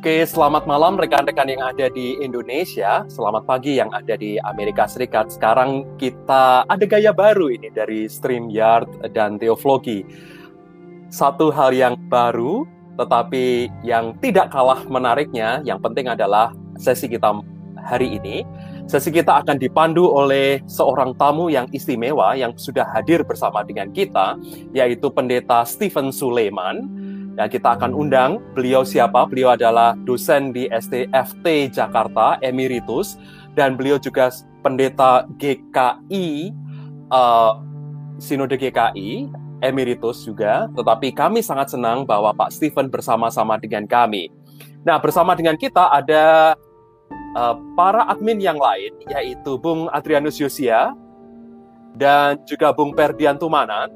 Oke, selamat malam rekan-rekan yang ada di Indonesia. Selamat pagi yang ada di Amerika Serikat. Sekarang kita ada gaya baru ini dari StreamYard dan Teoflogi. Satu hal yang baru, tetapi yang tidak kalah menariknya, yang penting adalah sesi kita hari ini. Sesi kita akan dipandu oleh seorang tamu yang istimewa yang sudah hadir bersama dengan kita, yaitu Pendeta Stephen Suleman dan kita akan undang beliau siapa? Beliau adalah dosen di STFT Jakarta, Emeritus, dan beliau juga pendeta GKI, uh, Sinode GKI, Emeritus juga. Tetapi kami sangat senang bahwa Pak Stephen bersama-sama dengan kami. Nah, bersama dengan kita ada uh, para admin yang lain, yaitu Bung Adrianus Yosia, dan juga Bung Perdian Tumanan,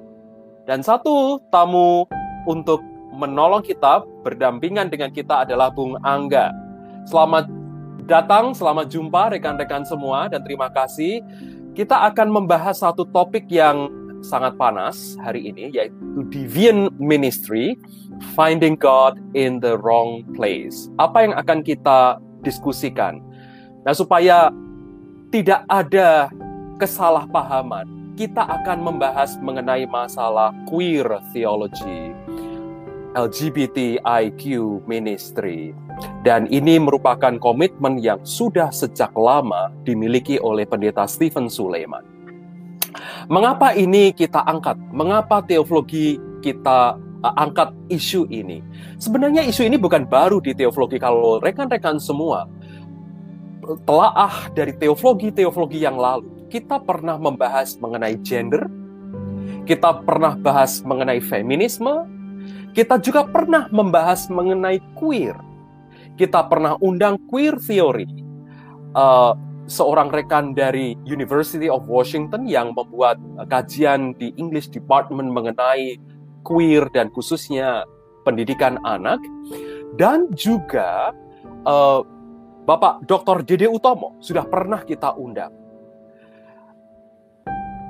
dan satu tamu untuk menolong kita, berdampingan dengan kita adalah Bung Angga. Selamat datang, selamat jumpa rekan-rekan semua, dan terima kasih. Kita akan membahas satu topik yang sangat panas hari ini, yaitu Deviant Ministry, Finding God in the Wrong Place. Apa yang akan kita diskusikan? Nah, supaya tidak ada kesalahpahaman, kita akan membahas mengenai masalah queer theology LGBTIQ Ministry. Dan ini merupakan komitmen yang sudah sejak lama dimiliki oleh pendeta Stephen Sulaiman. Mengapa ini kita angkat? Mengapa teologi kita uh, angkat isu ini? Sebenarnya isu ini bukan baru di teologi kalau rekan-rekan semua telaah dari teologi-teologi yang lalu. Kita pernah membahas mengenai gender, kita pernah bahas mengenai feminisme, kita juga pernah membahas mengenai queer. Kita pernah undang queer theory. Uh, seorang rekan dari University of Washington yang membuat kajian di English Department mengenai queer dan khususnya pendidikan anak. Dan juga uh, Bapak Dr. Dede Utomo sudah pernah kita undang.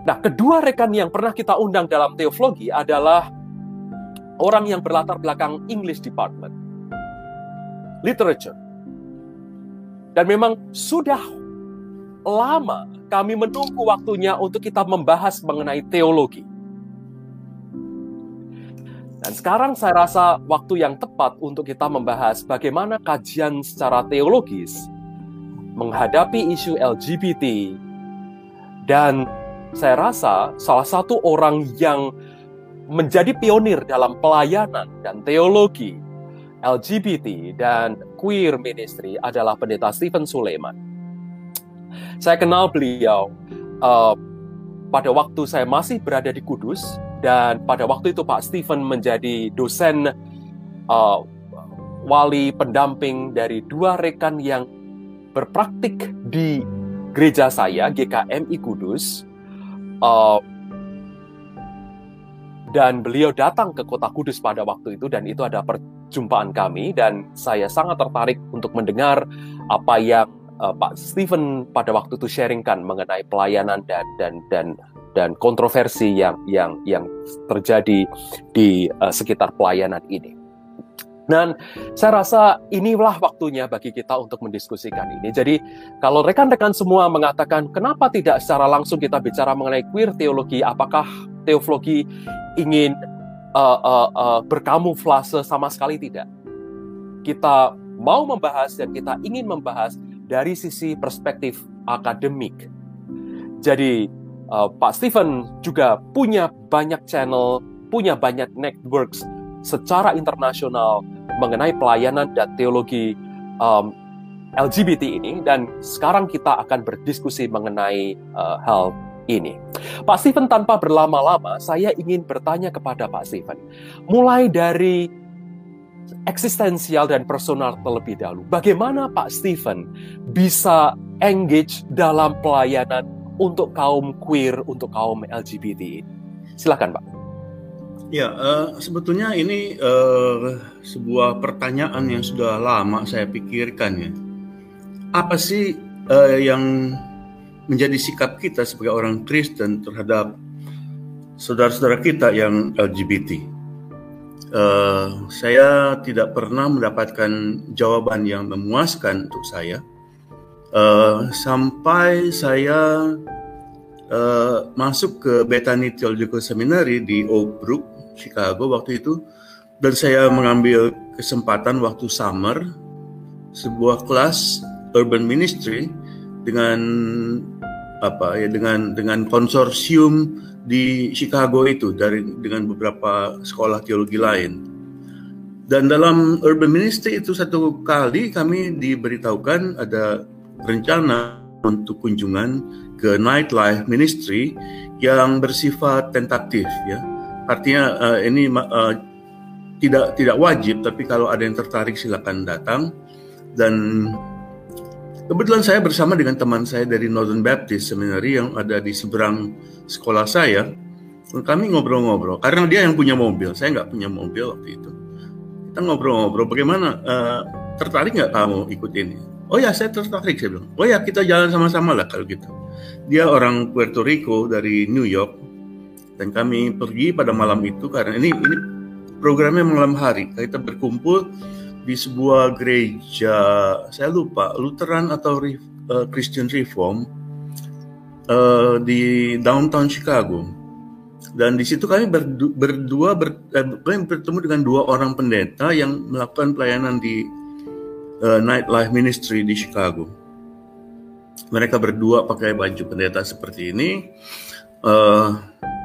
Nah, kedua rekan yang pernah kita undang dalam teologi adalah orang yang berlatar belakang English Department, literature. Dan memang sudah lama kami menunggu waktunya untuk kita membahas mengenai teologi. Dan sekarang saya rasa waktu yang tepat untuk kita membahas bagaimana kajian secara teologis menghadapi isu LGBT dan saya rasa salah satu orang yang menjadi pionir dalam pelayanan dan teologi LGBT dan queer ministry adalah pendeta Stephen Suleiman. Saya kenal beliau uh, pada waktu saya masih berada di Kudus dan pada waktu itu Pak Stephen menjadi dosen uh, wali pendamping dari dua rekan yang berpraktik di gereja saya GKMI Kudus. Uh, dan beliau datang ke kota Kudus pada waktu itu dan itu ada perjumpaan kami dan saya sangat tertarik untuk mendengar apa yang uh, Pak Stephen pada waktu itu sharingkan mengenai pelayanan dan dan dan dan kontroversi yang yang yang terjadi di uh, sekitar pelayanan ini. Dan saya rasa inilah waktunya bagi kita untuk mendiskusikan ini. Jadi kalau rekan-rekan semua mengatakan kenapa tidak secara langsung kita bicara mengenai queer teologi, apakah teologi ingin uh, uh, uh, berkamuflase sama sekali tidak? Kita mau membahas dan kita ingin membahas dari sisi perspektif akademik. Jadi uh, Pak Stephen juga punya banyak channel, punya banyak networks secara internasional mengenai pelayanan dan teologi um, LGBT ini dan sekarang kita akan berdiskusi mengenai uh, hal ini. Pak Stephen tanpa berlama-lama saya ingin bertanya kepada Pak Stephen mulai dari eksistensial dan personal terlebih dahulu. Bagaimana Pak Stephen bisa engage dalam pelayanan untuk kaum queer, untuk kaum LGBT? Silakan Pak. Ya, uh, sebetulnya ini uh, sebuah pertanyaan yang sudah lama saya pikirkan ya. Apa sih uh, yang menjadi sikap kita sebagai orang Kristen terhadap saudara-saudara kita yang LGBT? uh, saya tidak pernah mendapatkan jawaban yang memuaskan untuk saya uh, sampai saya uh, masuk ke Bethany Theological Seminary di Oak Brook, Chicago waktu itu, dan saya mengambil kesempatan waktu summer sebuah kelas urban ministry dengan apa ya dengan dengan konsorsium di Chicago itu dari dengan beberapa sekolah teologi lain. Dan dalam urban ministry itu satu kali kami diberitahukan ada rencana untuk kunjungan ke nightlife ministry yang bersifat tentatif ya. Artinya uh, ini uh, tidak tidak wajib tapi kalau ada yang tertarik silakan datang dan Kebetulan saya bersama dengan teman saya dari Northern Baptist Seminary yang ada di seberang sekolah saya. Kami ngobrol-ngobrol karena dia yang punya mobil, saya nggak punya mobil waktu itu. Kita ngobrol-ngobrol bagaimana uh, tertarik nggak kamu ikut ini? Oh ya saya tertarik saya bilang. Oh ya kita jalan sama-sama lah kalau gitu. Dia orang Puerto Rico dari New York dan kami pergi pada malam itu karena ini ini programnya malam hari. Kita berkumpul di sebuah gereja saya lupa Lutheran atau uh, Christian Reform uh, di downtown Chicago. Dan di situ kami berdu, berdua ber, eh, kami bertemu dengan dua orang pendeta yang melakukan pelayanan di nightlife ministry di Chicago. Mereka berdua pakai baju pendeta seperti ini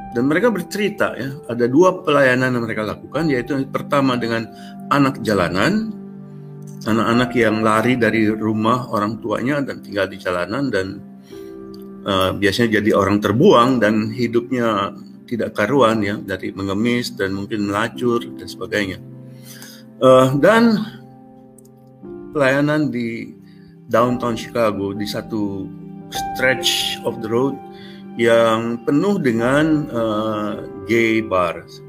dan mereka bercerita ya ada dua pelayanan yang mereka lakukan yaitu pertama dengan anak jalanan, anak-anak yang lari dari rumah orang tuanya dan tinggal di jalanan dan uh, biasanya jadi orang terbuang dan hidupnya tidak karuan ya dari mengemis dan mungkin melacur dan sebagainya. Uh, dan pelayanan di downtown Chicago di satu stretch of the road yang penuh dengan uh, gay bars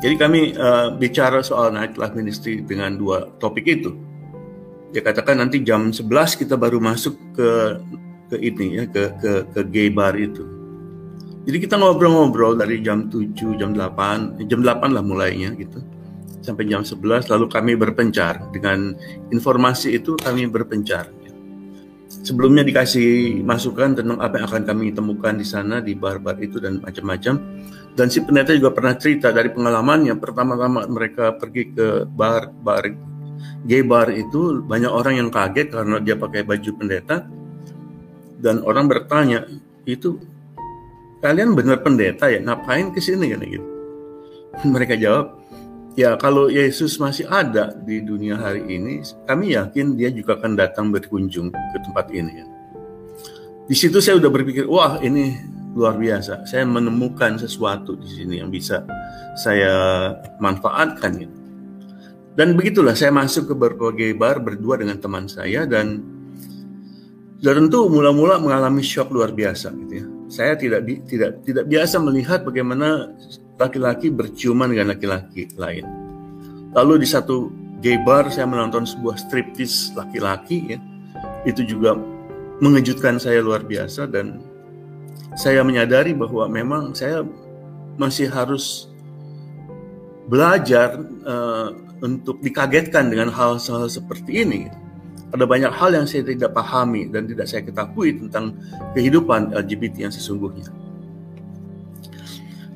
jadi kami uh, bicara soal nightlife ministry dengan dua topik itu. Dia katakan nanti jam 11 kita baru masuk ke ke ini ya ke ke ke gay bar itu. Jadi kita ngobrol-ngobrol dari jam 7, jam 8, jam 8 lah mulainya gitu. Sampai jam 11 lalu kami berpencar dengan informasi itu kami berpencar. Sebelumnya dikasih masukan tentang apa yang akan kami temukan di sana di bar-bar itu dan macam-macam. Dan si pendeta juga pernah cerita dari pengalamannya pertama-tama mereka pergi ke bar bar gay bar itu banyak orang yang kaget karena dia pakai baju pendeta. Dan orang bertanya itu kalian benar pendeta ya? Ngapain ke sini? Gitu. Mereka jawab ya kalau Yesus masih ada di dunia hari ini kami yakin dia juga akan datang berkunjung ke tempat ini di situ saya udah berpikir wah ini luar biasa. Saya menemukan sesuatu di sini yang bisa saya manfaatkan. Dan begitulah saya masuk ke berbagai bar berdua dengan teman saya dan dan tentu mula-mula mengalami shock luar biasa gitu ya. Saya tidak tidak tidak biasa melihat bagaimana laki-laki berciuman dengan laki-laki lain. Lalu di satu gay bar saya menonton sebuah striptease laki-laki ya. Itu juga mengejutkan saya luar biasa dan saya menyadari bahwa memang saya masih harus belajar uh, untuk dikagetkan dengan hal-hal seperti ini. Ada banyak hal yang saya tidak pahami dan tidak saya ketahui tentang kehidupan LGBT yang sesungguhnya.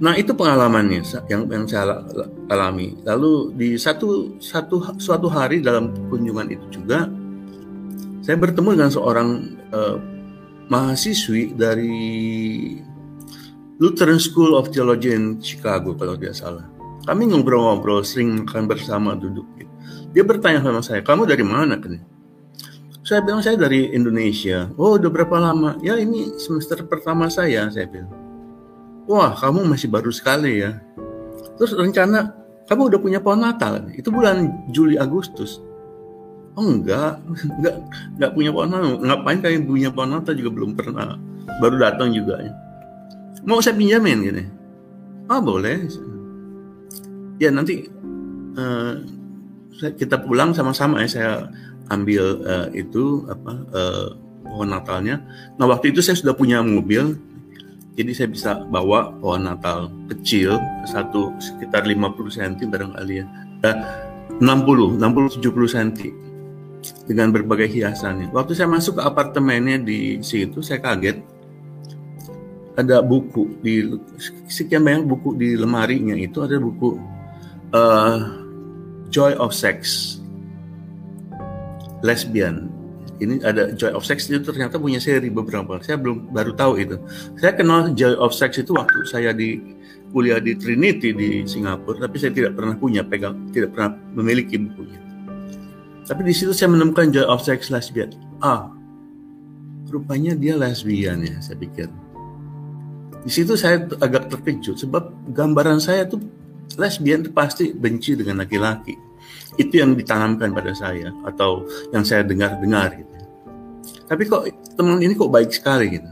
Nah itu pengalamannya yang yang saya alami. Lalu di satu satu suatu hari dalam kunjungan itu juga saya bertemu dengan seorang uh, mahasiswi dari Lutheran School of Theology in Chicago kalau tidak salah. Kami ngobrol-ngobrol, sering makan bersama duduk. Dia bertanya sama saya, kamu dari mana kan? Saya bilang saya dari Indonesia. Oh, udah berapa lama? Ya ini semester pertama saya, saya bilang. Wah, kamu masih baru sekali ya. Terus rencana kamu udah punya pohon Natal? Itu bulan Juli Agustus. Oh enggak, enggak, enggak punya pohon natal. Ngapain kayak punya pohon natal juga belum pernah. Baru datang juga ya. Mau saya pinjamin gini? Ah boleh. Ya nanti uh, kita pulang sama-sama ya. Saya ambil uh, itu apa uh, pohon Natalnya. Nah waktu itu saya sudah punya mobil. Jadi saya bisa bawa pohon Natal kecil satu sekitar 50 cm barangkali ya. 60, 60 70 cm dengan berbagai hiasannya. Waktu saya masuk ke apartemennya di situ saya kaget ada buku di sekian banyak buku di lemarinya itu ada buku uh, Joy of Sex lesbian ini ada Joy of Sex itu ternyata punya seri beberapa. Saya belum baru tahu itu. Saya kenal Joy of Sex itu waktu saya di kuliah di Trinity di Singapura tapi saya tidak pernah punya pegang tidak pernah memiliki bukunya. Tapi di situ saya menemukan Joy of Sex lesbian. Ah rupanya dia lesbian ya saya pikir. Di situ saya agak terkejut sebab gambaran saya tuh lesbian pasti benci dengan laki-laki. Itu yang ditanamkan pada saya atau yang saya dengar-dengar gitu. Tapi kok teman ini kok baik sekali gitu.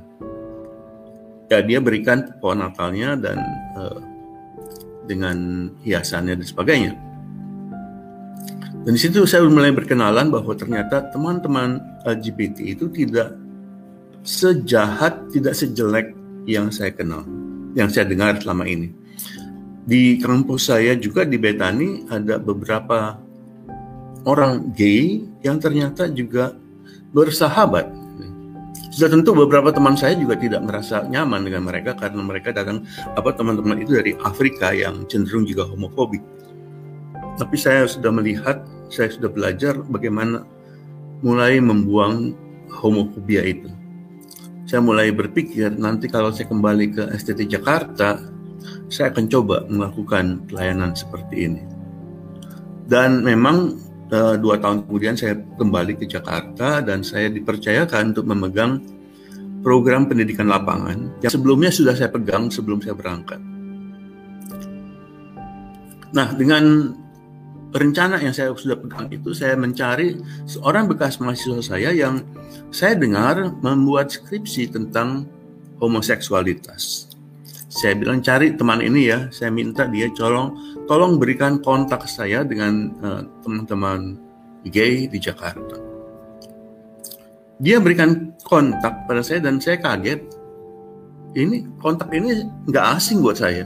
Ya dia berikan pohon Natalnya dan uh, dengan hiasannya dan sebagainya. Dan di situ saya mulai berkenalan bahwa ternyata teman-teman LGBT itu tidak sejahat, tidak sejelek yang saya kenal, yang saya dengar selama ini. Di kampus saya juga di Betani ada beberapa orang gay yang ternyata juga bersahabat. Sudah tentu beberapa teman saya juga tidak merasa nyaman dengan mereka karena mereka datang apa teman-teman itu dari Afrika yang cenderung juga homofobik. Tapi saya sudah melihat, saya sudah belajar bagaimana mulai membuang homofobia itu saya mulai berpikir nanti kalau saya kembali ke STT Jakarta, saya akan coba melakukan pelayanan seperti ini. Dan memang uh, dua tahun kemudian saya kembali ke Jakarta dan saya dipercayakan untuk memegang program pendidikan lapangan yang sebelumnya sudah saya pegang sebelum saya berangkat. Nah, dengan rencana yang saya sudah pegang itu saya mencari seorang bekas mahasiswa saya yang saya dengar membuat skripsi tentang homoseksualitas. Saya bilang cari teman ini ya, saya minta dia tolong tolong berikan kontak saya dengan uh, teman-teman gay di Jakarta. Dia berikan kontak pada saya dan saya kaget. Ini kontak ini nggak asing buat saya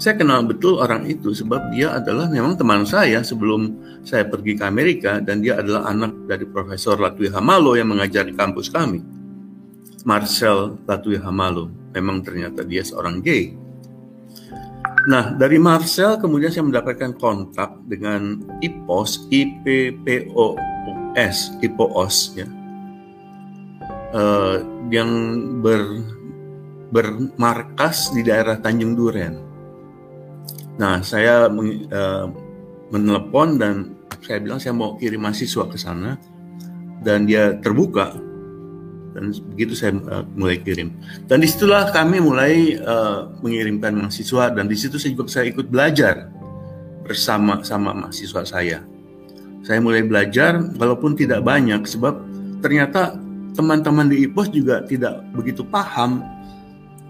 saya kenal betul orang itu sebab dia adalah memang teman saya sebelum saya pergi ke Amerika dan dia adalah anak dari Profesor Latwi Hamalo yang mengajar di kampus kami. Marcel Latwi Hamalo. Memang ternyata dia seorang gay. Nah, dari Marcel kemudian saya mendapatkan kontak dengan IPOS, IPPOS, IPOS ya. Uh, yang ber, bermarkas di daerah Tanjung Duren Nah, saya uh, menelepon dan saya bilang saya mau kirim mahasiswa ke sana dan dia terbuka dan begitu saya uh, mulai kirim dan di situlah kami mulai uh, mengirimkan mahasiswa dan di situ saya juga saya ikut belajar bersama sama mahasiswa saya saya mulai belajar walaupun tidak banyak sebab ternyata teman-teman di IPOS juga tidak begitu paham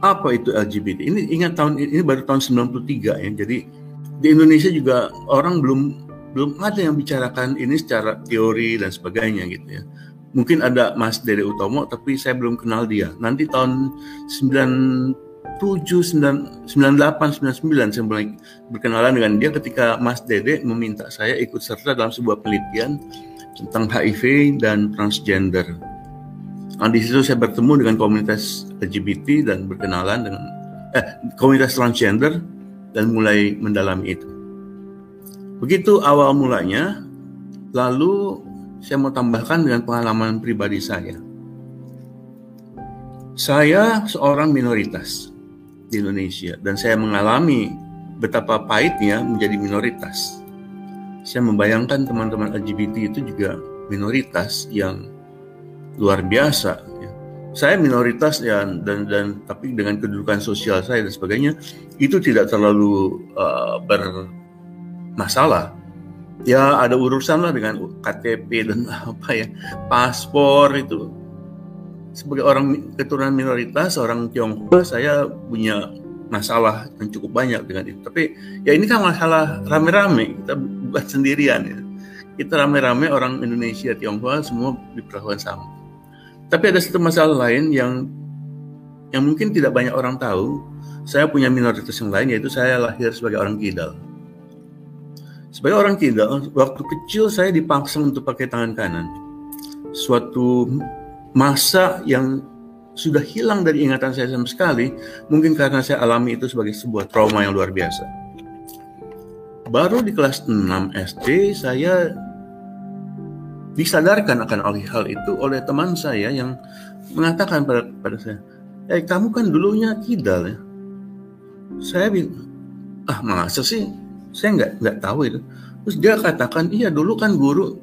apa itu LGBT? Ini ingat tahun ini baru tahun 93 ya. Jadi di Indonesia juga orang belum belum ada yang bicarakan ini secara teori dan sebagainya gitu ya. Mungkin ada Mas Dede Utomo tapi saya belum kenal dia. Nanti tahun 97 98 99 saya mulai berkenalan dengan dia ketika Mas Dede meminta saya ikut serta dalam sebuah penelitian tentang HIV dan transgender Nah, di situ saya bertemu dengan komunitas LGBT dan berkenalan dengan eh, komunitas transgender dan mulai mendalami itu. Begitu awal mulanya, lalu saya mau tambahkan dengan pengalaman pribadi saya. Saya seorang minoritas di Indonesia dan saya mengalami betapa pahitnya menjadi minoritas. Saya membayangkan teman-teman LGBT itu juga minoritas yang luar biasa. Ya. Saya minoritas ya dan dan tapi dengan kedudukan sosial saya dan sebagainya itu tidak terlalu uh, bermasalah. Ya ada urusan lah dengan KTP dan apa ya paspor itu. Sebagai orang keturunan minoritas, orang Tionghoa, saya punya masalah yang cukup banyak dengan itu. Tapi ya ini kan masalah rame-rame, kita buat sendirian ya. Kita rame-rame orang Indonesia, Tionghoa semua diperlakukan sama. Tapi ada satu masalah lain yang yang mungkin tidak banyak orang tahu, saya punya minoritas yang lain yaitu saya lahir sebagai orang kidal. Sebagai orang kidal, waktu kecil saya dipaksa untuk pakai tangan kanan. Suatu masa yang sudah hilang dari ingatan saya sama sekali, mungkin karena saya alami itu sebagai sebuah trauma yang luar biasa. Baru di kelas 6 SD saya disadarkan akan hal itu oleh teman saya yang mengatakan pada, pada saya, eh kamu kan dulunya kidal ya. Saya bilang, ah masa sih? Saya nggak nggak tahu itu. Terus dia katakan, iya dulu kan guru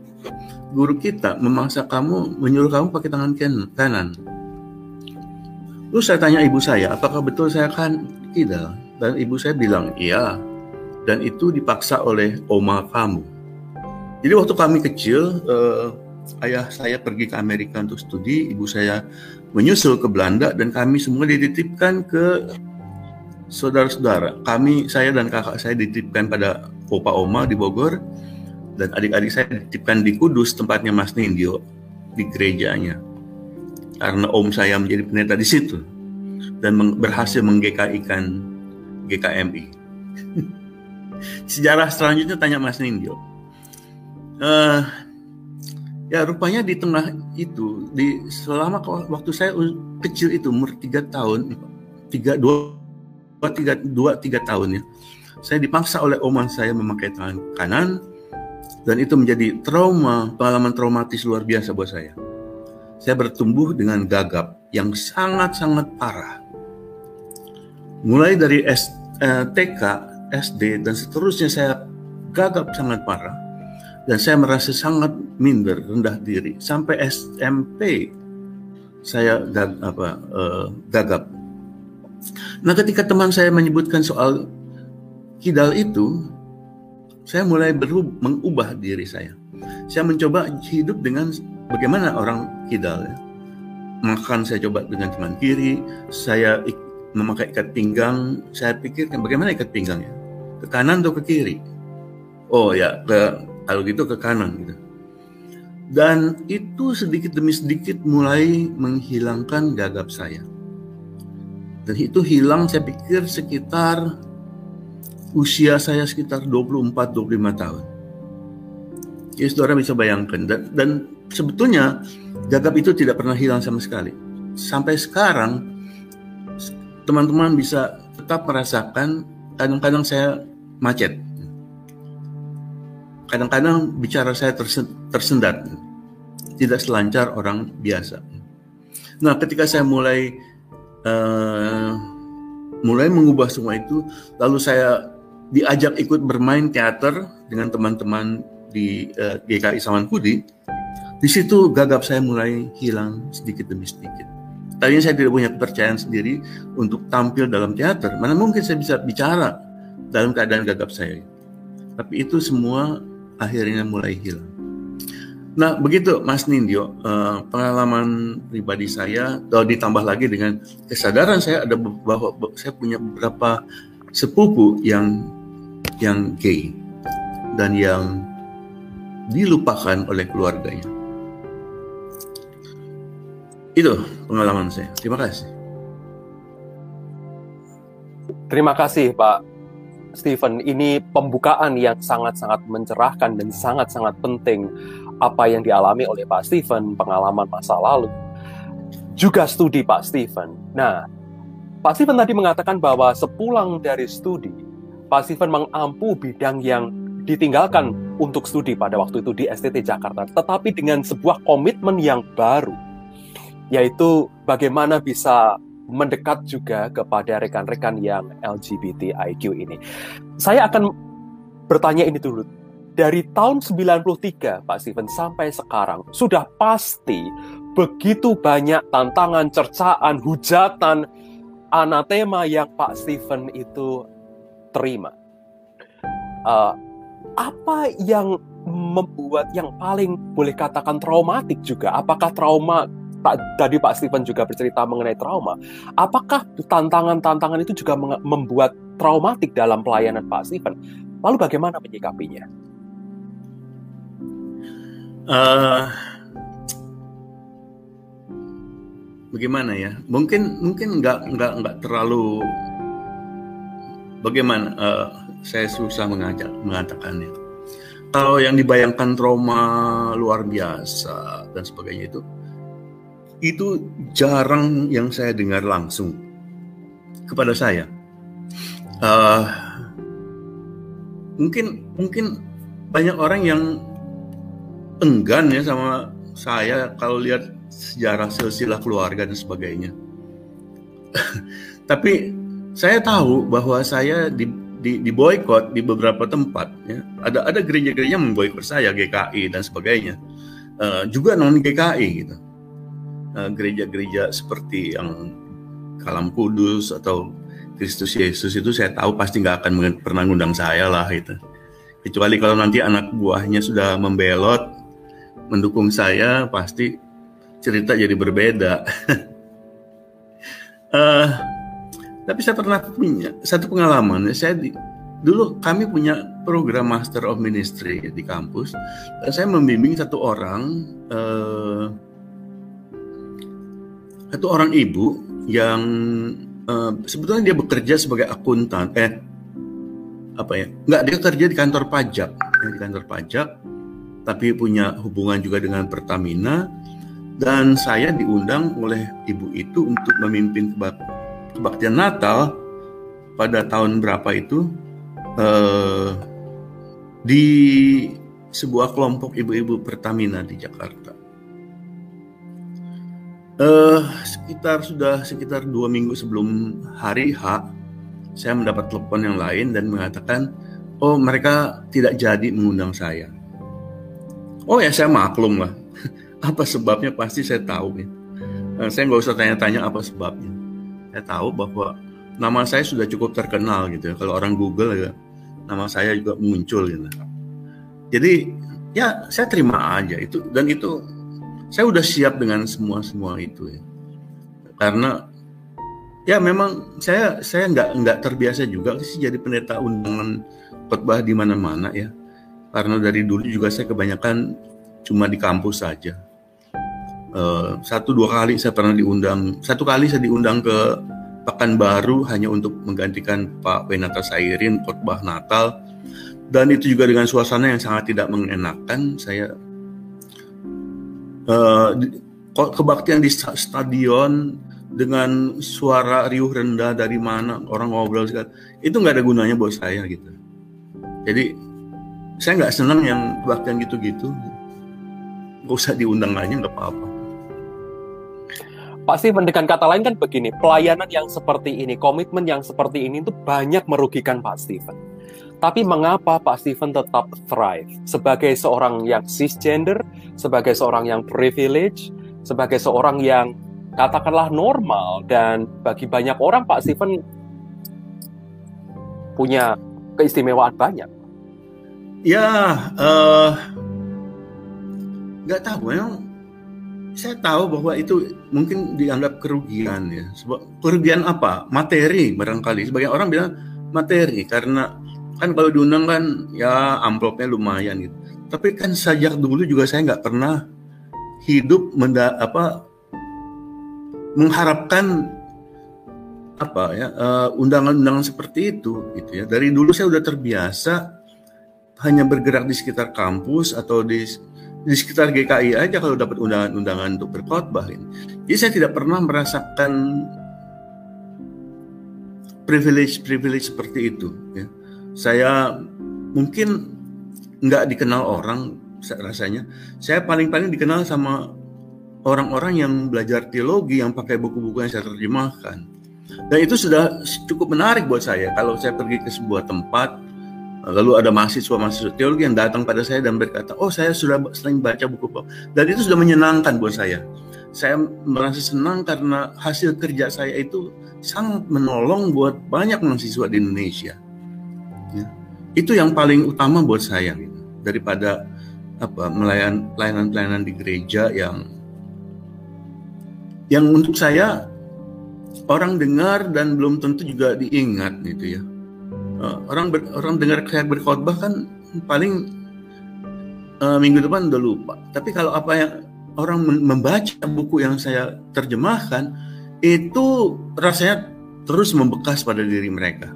guru kita memaksa kamu menyuruh kamu pakai tangan kanan. Terus saya tanya ibu saya, apakah betul saya kan kidal? Dan ibu saya bilang, iya. Dan itu dipaksa oleh oma kamu. Jadi waktu kami kecil, eh, ayah saya pergi ke Amerika untuk studi, ibu saya menyusul ke Belanda dan kami semua dititipkan ke saudara-saudara. Kami, saya dan kakak saya dititipkan pada opa oma di Bogor dan adik-adik saya dititipkan di Kudus tempatnya Mas Nindyo di gerejanya. Karena om saya menjadi pendeta di situ dan berhasil menggki-kan GKMI. Sejarah selanjutnya tanya Mas Nindyo. Uh, Ya rupanya di tengah itu di selama waktu saya kecil itu umur tiga tahun tiga dua tiga dua tiga tahun ya saya dipaksa oleh oman saya memakai tangan kanan dan itu menjadi trauma pengalaman traumatis luar biasa buat saya saya bertumbuh dengan gagap yang sangat sangat parah mulai dari S, eh, TK SD dan seterusnya saya gagap sangat parah dan saya merasa sangat minder, rendah diri. Sampai SMP saya gag, apa, uh, gagap. Nah, ketika teman saya menyebutkan soal kidal itu, saya mulai berubah, mengubah diri saya. Saya mencoba hidup dengan bagaimana orang kidal. Ya. Makan saya coba dengan tangan kiri, saya memakai ikat pinggang. Saya pikirkan bagaimana ikat pinggangnya, ke kanan atau ke kiri. Oh ya, ke kalau gitu ke kanan gitu. Dan itu sedikit demi sedikit mulai menghilangkan gagap saya. Dan itu hilang saya pikir sekitar usia saya sekitar 24-25 tahun. Jadi saudara bisa bayangkan. Dan, dan sebetulnya gagap itu tidak pernah hilang sama sekali. Sampai sekarang teman-teman bisa tetap merasakan kadang-kadang saya macet kadang-kadang bicara saya tersendat, tidak selancar orang biasa. Nah, ketika saya mulai uh, mulai mengubah semua itu, lalu saya diajak ikut bermain teater dengan teman-teman di uh, eh, GKI Samanhudi. Di situ gagap saya mulai hilang sedikit demi sedikit. Tadinya saya tidak punya kepercayaan sendiri untuk tampil dalam teater. Mana mungkin saya bisa bicara dalam keadaan gagap saya. Tapi itu semua akhirnya mulai hilang. Nah, begitu Mas Nindyo, uh, pengalaman pribadi saya, kalau ditambah lagi dengan kesadaran saya ada bahwa saya punya beberapa sepupu yang yang gay dan yang dilupakan oleh keluarganya. Itu pengalaman saya. Terima kasih. Terima kasih Pak Stephen, ini pembukaan yang sangat-sangat mencerahkan dan sangat-sangat penting apa yang dialami oleh Pak Stephen, pengalaman masa lalu, juga studi Pak Stephen. Nah, Pak Stephen tadi mengatakan bahwa sepulang dari studi, Pak Stephen mengampu bidang yang ditinggalkan untuk studi pada waktu itu di STT Jakarta, tetapi dengan sebuah komitmen yang baru, yaitu bagaimana bisa mendekat juga kepada rekan-rekan yang LGBTIQ ini. Saya akan bertanya ini dulu. Dari tahun 93, Pak Steven, sampai sekarang, sudah pasti begitu banyak tantangan, cercaan, hujatan, anatema yang Pak Steven itu terima. Uh, apa yang membuat yang paling boleh katakan traumatik juga? Apakah trauma tadi Pak Steven juga bercerita mengenai trauma. Apakah tantangan-tantangan itu juga membuat traumatik dalam pelayanan Pak Steven? Lalu bagaimana menyikapinya? Uh, bagaimana ya? Mungkin mungkin nggak nggak nggak terlalu bagaimana uh, saya susah mengajak mengatakannya. Kalau yang dibayangkan trauma luar biasa dan sebagainya itu itu jarang yang saya dengar langsung kepada saya. Uh, mungkin mungkin banyak orang yang enggan ya sama saya kalau lihat sejarah silsilah keluarga dan sebagainya. Tapi saya tahu bahwa saya di di, di boykot di beberapa tempat ya. Ada ada gereja-gereja memboikot saya GKI dan sebagainya. Uh, juga non GKI gitu. gereja gereja-gereja seperti yang Kalam Kudus atau Kristus Yesus itu saya tahu pasti nggak akan pernah ngundang saya lah itu. Kecuali kalau nanti anak buahnya sudah membelot mendukung saya, pasti cerita jadi berbeda. uh, tapi saya pernah punya satu pengalaman. Saya di, dulu kami punya program Master of Ministry di kampus dan saya membimbing satu orang uh, satu orang ibu yang uh, sebetulnya dia bekerja sebagai akuntan eh apa ya nggak dia kerja di kantor pajak di kantor pajak tapi punya hubungan juga dengan Pertamina dan saya diundang oleh ibu itu untuk memimpin kebaktian Natal pada tahun berapa itu uh, di sebuah kelompok ibu-ibu Pertamina di Jakarta. Uh, sekitar sudah sekitar dua minggu sebelum hari H, saya mendapat telepon yang lain dan mengatakan, oh mereka tidak jadi mengundang saya. Oh ya saya maklum lah, apa sebabnya pasti saya tahu ya. Saya nggak usah tanya-tanya apa sebabnya saya tahu bahwa nama saya sudah cukup terkenal gitu ya. Kalau orang Google ya, nama saya juga muncul gitu. Jadi ya saya terima aja itu dan itu saya udah siap dengan semua semua itu ya. Karena ya memang saya saya nggak nggak terbiasa juga sih jadi pendeta undangan khotbah di mana-mana ya. Karena dari dulu juga saya kebanyakan cuma di kampus saja. Eh, satu dua kali saya pernah diundang. Satu kali saya diundang ke Pekanbaru hanya untuk menggantikan Pak Wenata Sairin khotbah Natal. Dan itu juga dengan suasana yang sangat tidak mengenakan saya uh, kebaktian di stadion dengan suara riuh rendah dari mana orang ngobrol segala itu nggak ada gunanya buat saya gitu. Jadi saya nggak senang yang kebaktian gitu-gitu nggak usah diundang aja nggak apa-apa Pak Steven dengan kata lain kan begini, pelayanan yang seperti ini, komitmen yang seperti ini itu banyak merugikan Pak Steven. Tapi mengapa Pak Steven tetap thrive sebagai seorang yang cisgender, sebagai seorang yang privilege, sebagai seorang yang katakanlah normal dan bagi banyak orang Pak Steven punya keistimewaan banyak. Ya, uh, nggak tahu memang saya tahu bahwa itu mungkin dianggap kerugian ya. Sebab kerugian apa? Materi barangkali. Sebagian orang bilang materi karena kan kalau diundang kan ya amplopnya lumayan gitu. Tapi kan sejak dulu juga saya nggak pernah hidup menda apa mengharapkan apa ya uh, undangan-undangan seperti itu gitu ya. Dari dulu saya udah terbiasa hanya bergerak di sekitar kampus atau di di sekitar GKI aja kalau dapat undangan-undangan untuk berkhotbah. Jadi saya tidak pernah merasakan privilege-privilege seperti itu. Ya. Saya mungkin nggak dikenal orang rasanya. Saya paling-paling dikenal sama orang-orang yang belajar teologi yang pakai buku-buku yang saya terjemahkan. Dan itu sudah cukup menarik buat saya. Kalau saya pergi ke sebuah tempat, Lalu ada mahasiswa-mahasiswa teologi yang datang pada saya dan berkata, oh saya sudah sering baca buku Paul. Dan itu sudah menyenangkan buat saya. Saya merasa senang karena hasil kerja saya itu sangat menolong buat banyak mahasiswa di Indonesia. Ya. Itu yang paling utama buat saya gitu. daripada apa melayan pelayanan-pelayanan di gereja yang yang untuk saya orang dengar dan belum tentu juga diingat gitu ya uh, orang ber, orang dengar saya berkhotbah kan paling uh, minggu depan udah lupa. Tapi kalau apa yang orang membaca buku yang saya terjemahkan itu rasanya terus membekas pada diri mereka.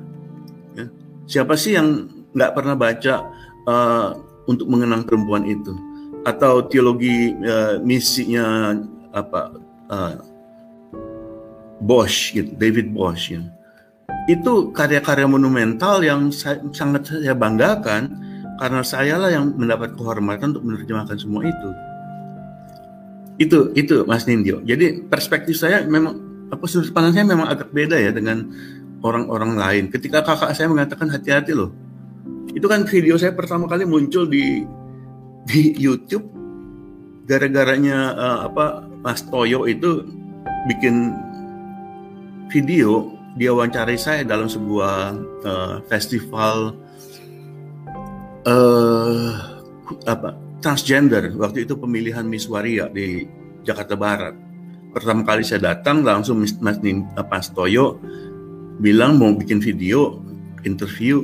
Ya. Siapa sih yang nggak pernah baca uh, untuk mengenang perempuan itu atau teologi uh, misinya apa uh, Bosch gitu, David Bosch ya. Itu karya-karya monumental yang saya, sangat saya banggakan karena saya lah yang mendapat kehormatan untuk menerjemahkan semua itu. Itu itu Mas Nindyo. Jadi perspektif saya memang apa sudut pandang saya memang agak beda ya dengan orang-orang lain. Ketika kakak saya mengatakan hati-hati loh. Itu kan video saya pertama kali muncul di di YouTube gara-garanya uh, apa Mas Toyo itu bikin video dia wawancari saya dalam sebuah uh, festival uh, apa transgender waktu itu pemilihan Miss Waria di Jakarta Barat. Pertama kali saya datang langsung Mas, Mas Mas Toyo bilang mau bikin video interview.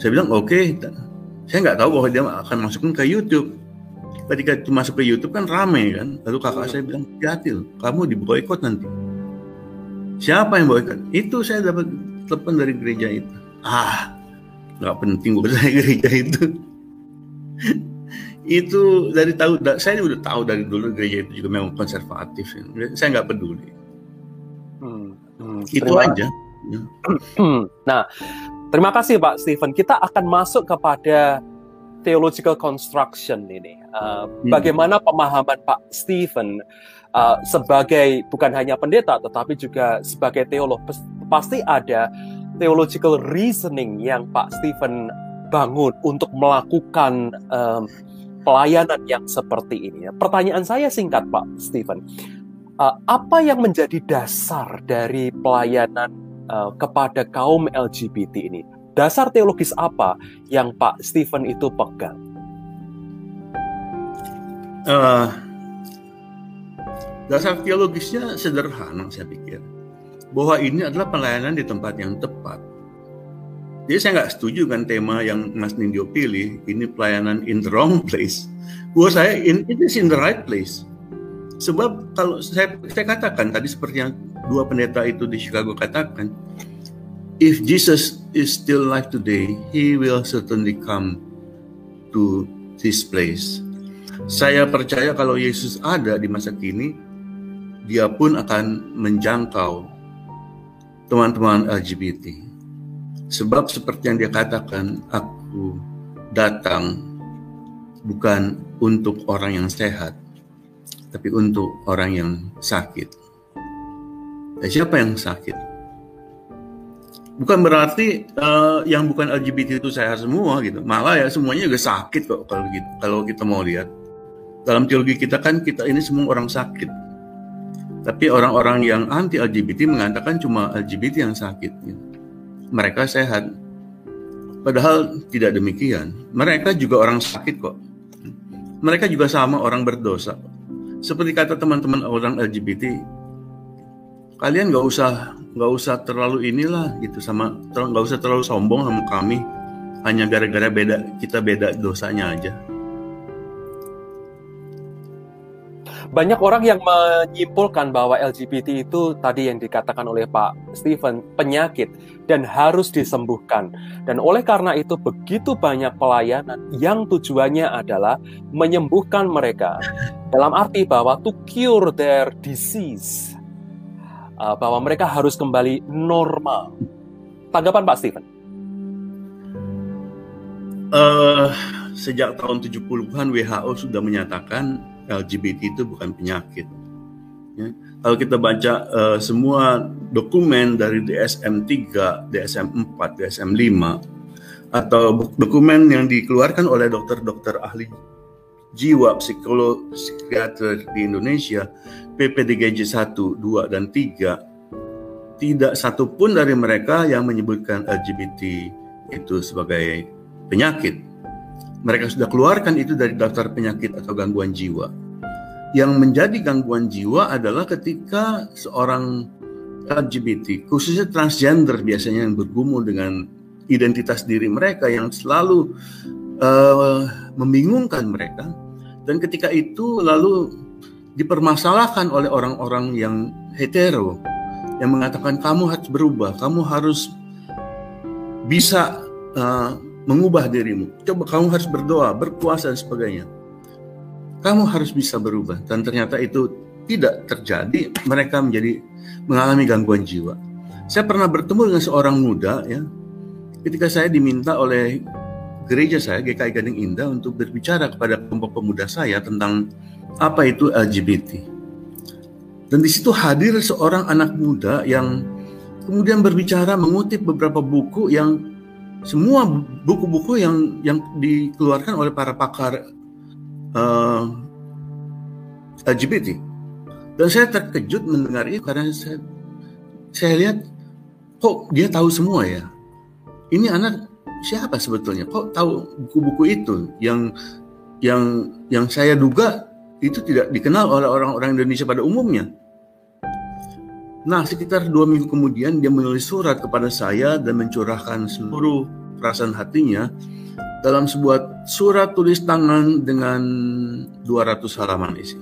Saya bilang oke. Okay. Saya nggak tahu bahwa dia akan masukin ke YouTube. Ketika itu masuk ke YouTube kan rame kan. Lalu kakak saya bilang hati kamu di boykot nanti. Siapa yang boykot? Itu saya dapat telepon dari gereja itu. Ah, nggak penting buat saya gereja itu itu dari tahu saya udah tahu dari dulu gereja itu juga memang konservatif saya nggak peduli hmm, hmm, itu terima, aja nah terima kasih Pak Stephen kita akan masuk kepada theological construction ini uh, hmm. bagaimana pemahaman Pak Stephen uh, sebagai bukan hanya pendeta tetapi juga sebagai teolog pasti ada theological reasoning yang Pak Stephen bangun untuk melakukan um, pelayanan yang seperti ini. Pertanyaan saya singkat, Pak Stephen. Uh, apa yang menjadi dasar dari pelayanan uh, kepada kaum LGBT ini? Dasar teologis apa yang Pak Stephen itu pegang? Uh, dasar teologisnya sederhana, saya pikir. Bahwa ini adalah pelayanan di tempat yang tepat jadi saya nggak setuju kan tema yang Mas Nindyo pilih, ini pelayanan in the wrong place. Buat saya, in, it is in the right place. Sebab kalau saya, saya katakan tadi seperti yang dua pendeta itu di Chicago katakan, if Jesus is still alive today, he will certainly come to this place. Saya percaya kalau Yesus ada di masa kini, dia pun akan menjangkau teman-teman LGBT Sebab seperti yang dia katakan, aku datang bukan untuk orang yang sehat, tapi untuk orang yang sakit. Dan siapa yang sakit? Bukan berarti uh, yang bukan LGBT itu sehat semua gitu. Malah ya semuanya juga sakit kok kalau gitu. Kalau kita mau lihat dalam teologi kita kan kita ini semua orang sakit. Tapi orang-orang yang anti LGBT mengatakan cuma LGBT yang sakit. Gitu mereka sehat. Padahal tidak demikian. Mereka juga orang sakit kok. Mereka juga sama orang berdosa. Seperti kata teman-teman orang LGBT, kalian nggak usah nggak usah terlalu inilah gitu sama nggak usah terlalu sombong sama kami hanya gara-gara beda kita beda dosanya aja. Banyak orang yang menyimpulkan bahwa LGBT itu tadi yang dikatakan oleh Pak Stephen penyakit dan harus disembuhkan. Dan oleh karena itu begitu banyak pelayanan yang tujuannya adalah menyembuhkan mereka dalam arti bahwa to cure their disease. Uh, bahwa mereka harus kembali normal. Tanggapan Pak Stephen? Uh, sejak tahun 70-an WHO sudah menyatakan LGBT itu bukan penyakit. Ya. Kalau kita baca uh, semua dokumen dari DSM 3, DSM 4, DSM 5, atau dokumen yang dikeluarkan oleh dokter-dokter ahli jiwa, psikolog, psikiater di Indonesia, PPDGJ 1, 2, dan 3, tidak satu pun dari mereka yang menyebutkan LGBT itu sebagai penyakit mereka sudah keluarkan itu dari daftar penyakit atau gangguan jiwa. Yang menjadi gangguan jiwa adalah ketika seorang LGBT, khususnya transgender biasanya yang bergumul dengan identitas diri mereka yang selalu uh, membingungkan mereka, Dan ketika itu lalu dipermasalahkan oleh orang-orang yang hetero yang mengatakan kamu harus berubah, kamu harus bisa uh, mengubah dirimu. Coba kamu harus berdoa, berpuasa dan sebagainya. Kamu harus bisa berubah dan ternyata itu tidak terjadi. Mereka menjadi mengalami gangguan jiwa. Saya pernah bertemu dengan seorang muda ya. Ketika saya diminta oleh gereja saya GKI Gading Indah untuk berbicara kepada kelompok pemuda saya tentang apa itu LGBT. Dan di situ hadir seorang anak muda yang kemudian berbicara mengutip beberapa buku yang semua buku-buku yang yang dikeluarkan oleh para pakar uh, eh, LGBT. Dan saya terkejut mendengar itu karena saya saya lihat kok dia tahu semua ya. Ini anak siapa sebetulnya? Kok tahu buku-buku itu yang yang yang saya duga itu tidak dikenal oleh orang-orang Indonesia pada umumnya. Nah, sekitar dua minggu kemudian dia menulis surat kepada saya dan mencurahkan seluruh perasaan hatinya dalam sebuah surat tulis tangan dengan 200 halaman isi.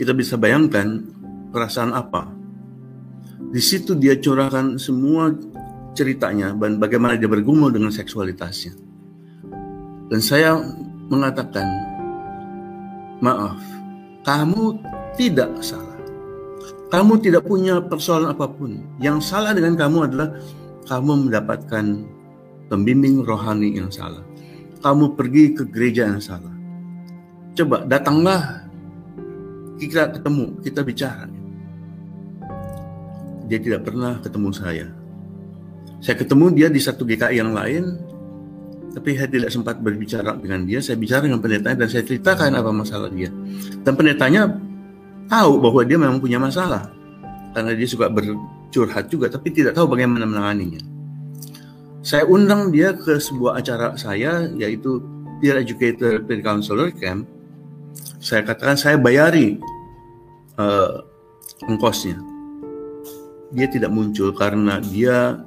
Kita bisa bayangkan perasaan apa. Di situ dia curahkan semua ceritanya dan bagaimana dia bergumul dengan seksualitasnya. Dan saya mengatakan, maaf, kamu tidak salah kamu tidak punya persoalan apa pun. Yang salah dengan kamu adalah kamu mendapatkan pembimbing rohani yang salah. Kamu pergi ke gereja yang salah. Coba datanglah kita ketemu, kita bicara. Dia tidak pernah ketemu saya. Saya ketemu dia di satu GKI yang lain, tapi saya tidak sempat berbicara dengan dia. Saya bicara dengan pendetanya dan saya ceritakan apa masalah dia. Dan pendetanya tahu bahwa dia memang punya masalah karena dia suka bercurhat juga tapi tidak tahu bagaimana menanganinya. Saya undang dia ke sebuah acara saya yaitu Peer Educator Peer Counselor Camp. Saya katakan saya bayari uh, ongkosnya. Dia tidak muncul karena dia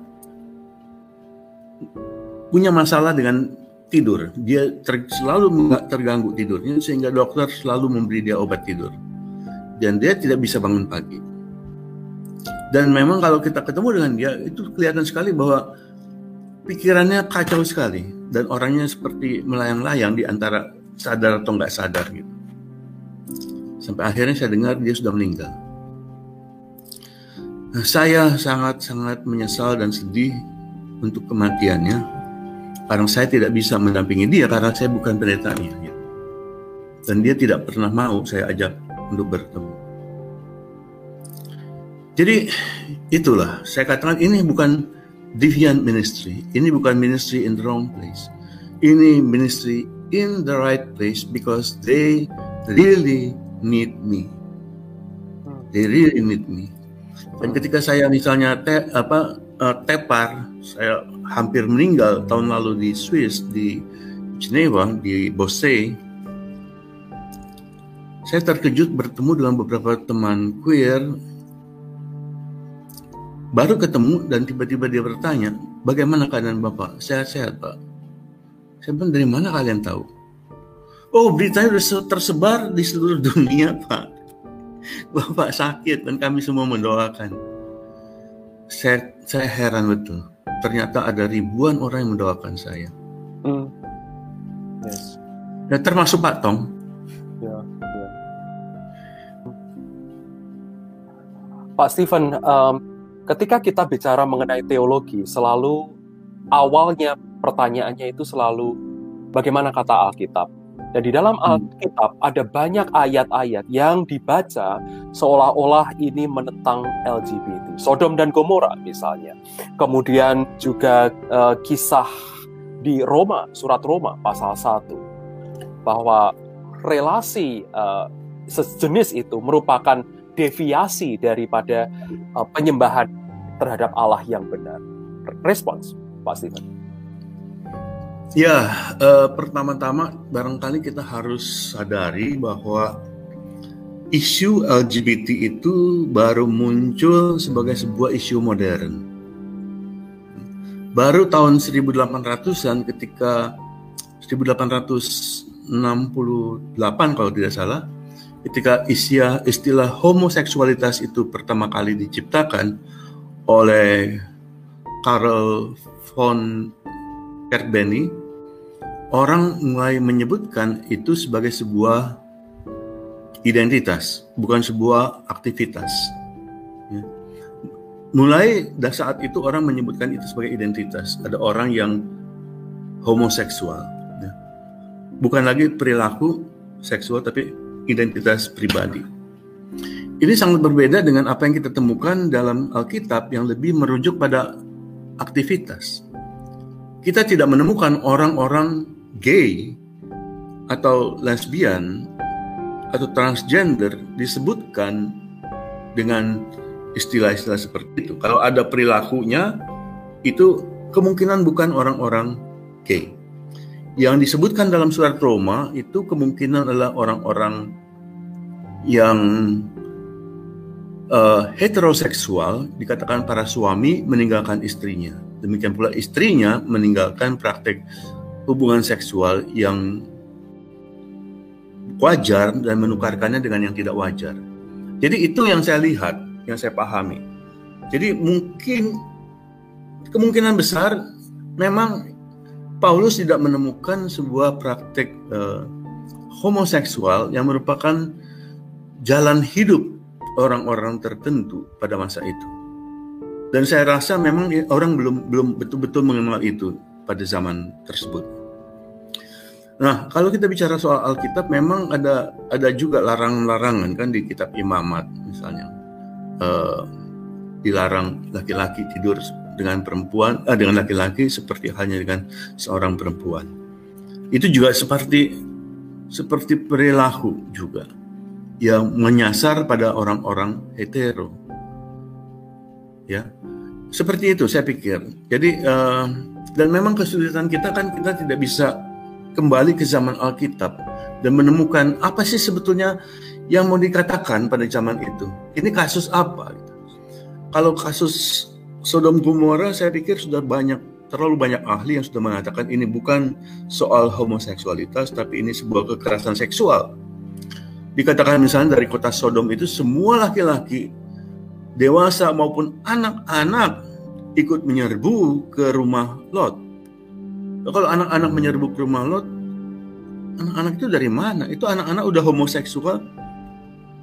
punya masalah dengan tidur. Dia ter, selalu terganggu tidurnya sehingga dokter selalu memberi dia obat tidur dan dia tidak bisa bangun pagi. Dan memang kalau kita ketemu dengan dia itu kelihatan sekali bahwa pikirannya kacau sekali dan orangnya seperti melayang-layang di antara sadar atau nggak sadar gitu. Sampai akhirnya saya dengar dia sudah meninggal. Nah, saya sangat-sangat menyesal dan sedih untuk kematiannya karena saya tidak bisa mendampingi dia karena saya bukan pendetanya. Gitu. Dan dia tidak pernah mau saya ajak untuk bertemu. Jadi itulah saya katakan ini bukan deviant ministry, ini bukan ministry in the wrong place. Ini ministry in the right place because they really need me. They really need me. Dan ketika saya misalnya te, apa uh, tepar, saya hampir meninggal tahun lalu di Swiss di Geneva di Bosse saya terkejut bertemu dengan beberapa teman queer. Baru ketemu dan tiba-tiba dia bertanya, bagaimana keadaan Bapak? Sehat-sehat Pak. Saya bilang, dari mana kalian tahu? Oh, beritanya sudah tersebar di seluruh dunia Pak. Bapak sakit dan kami semua mendoakan. Saya, saya heran betul. Ternyata ada ribuan orang yang mendoakan saya. Mm. Yes. Ya, termasuk Pak Tong. Pak Steven, um, ketika kita bicara mengenai teologi, selalu awalnya pertanyaannya itu selalu bagaimana kata Alkitab. Dan di dalam hmm. Alkitab ada banyak ayat-ayat yang dibaca seolah-olah ini menentang LGBT. Sodom dan Gomora misalnya. Kemudian juga uh, kisah di Roma, surat Roma pasal 1 bahwa relasi uh, sejenis itu merupakan deviasi daripada uh, penyembahan terhadap Allah yang benar. Respons, Pak Steven. Ya, uh, pertama-tama barangkali kita harus sadari bahwa isu LGBT itu baru muncul sebagai sebuah isu modern. Baru tahun 1800-an ketika 1800 kalau tidak salah ketika istilah, istilah homoseksualitas itu pertama kali diciptakan oleh Karl von Kertbeny orang mulai menyebutkan itu sebagai sebuah identitas, bukan sebuah aktivitas. Ya. Mulai dari saat itu orang menyebutkan itu sebagai identitas. Ada orang yang homoseksual, ya. bukan lagi perilaku seksual, tapi identitas pribadi. Ini sangat berbeda dengan apa yang kita temukan dalam Alkitab yang lebih merujuk pada aktivitas. Kita tidak menemukan orang-orang gay atau lesbian atau transgender disebutkan dengan istilah-istilah seperti itu. Kalau ada perilakunya, itu kemungkinan bukan orang-orang gay. Yang disebutkan dalam surat Roma itu kemungkinan adalah orang-orang yang uh, heteroseksual, dikatakan para suami meninggalkan istrinya. Demikian pula istrinya meninggalkan praktek hubungan seksual yang wajar dan menukarkannya dengan yang tidak wajar. Jadi itu yang saya lihat, yang saya pahami. Jadi mungkin kemungkinan besar memang Paulus tidak menemukan sebuah praktek uh, homoseksual yang merupakan jalan hidup orang-orang tertentu pada masa itu. Dan saya rasa memang orang belum belum betul-betul mengenal itu pada zaman tersebut. Nah, kalau kita bicara soal Alkitab, memang ada ada juga larangan-larangan kan di Kitab Imamat, misalnya uh, dilarang laki-laki tidur dengan perempuan, uh, dengan laki-laki seperti halnya dengan seorang perempuan. Itu juga seperti seperti perilaku juga yang menyasar pada orang-orang hetero. Ya, seperti itu saya pikir. Jadi uh, dan memang kesulitan kita kan kita tidak bisa kembali ke zaman Alkitab dan menemukan apa sih sebetulnya yang mau dikatakan pada zaman itu. Ini kasus apa? Kalau kasus Sodom Gomora saya pikir sudah banyak terlalu banyak ahli yang sudah mengatakan ini bukan soal homoseksualitas tapi ini sebuah kekerasan seksual. Dikatakan misalnya dari kota Sodom itu semua laki-laki dewasa maupun anak-anak ikut menyerbu ke rumah Lot kalau anak-anak menyerbu ke rumah Lot, anak-anak itu dari mana? Itu anak-anak udah homoseksual.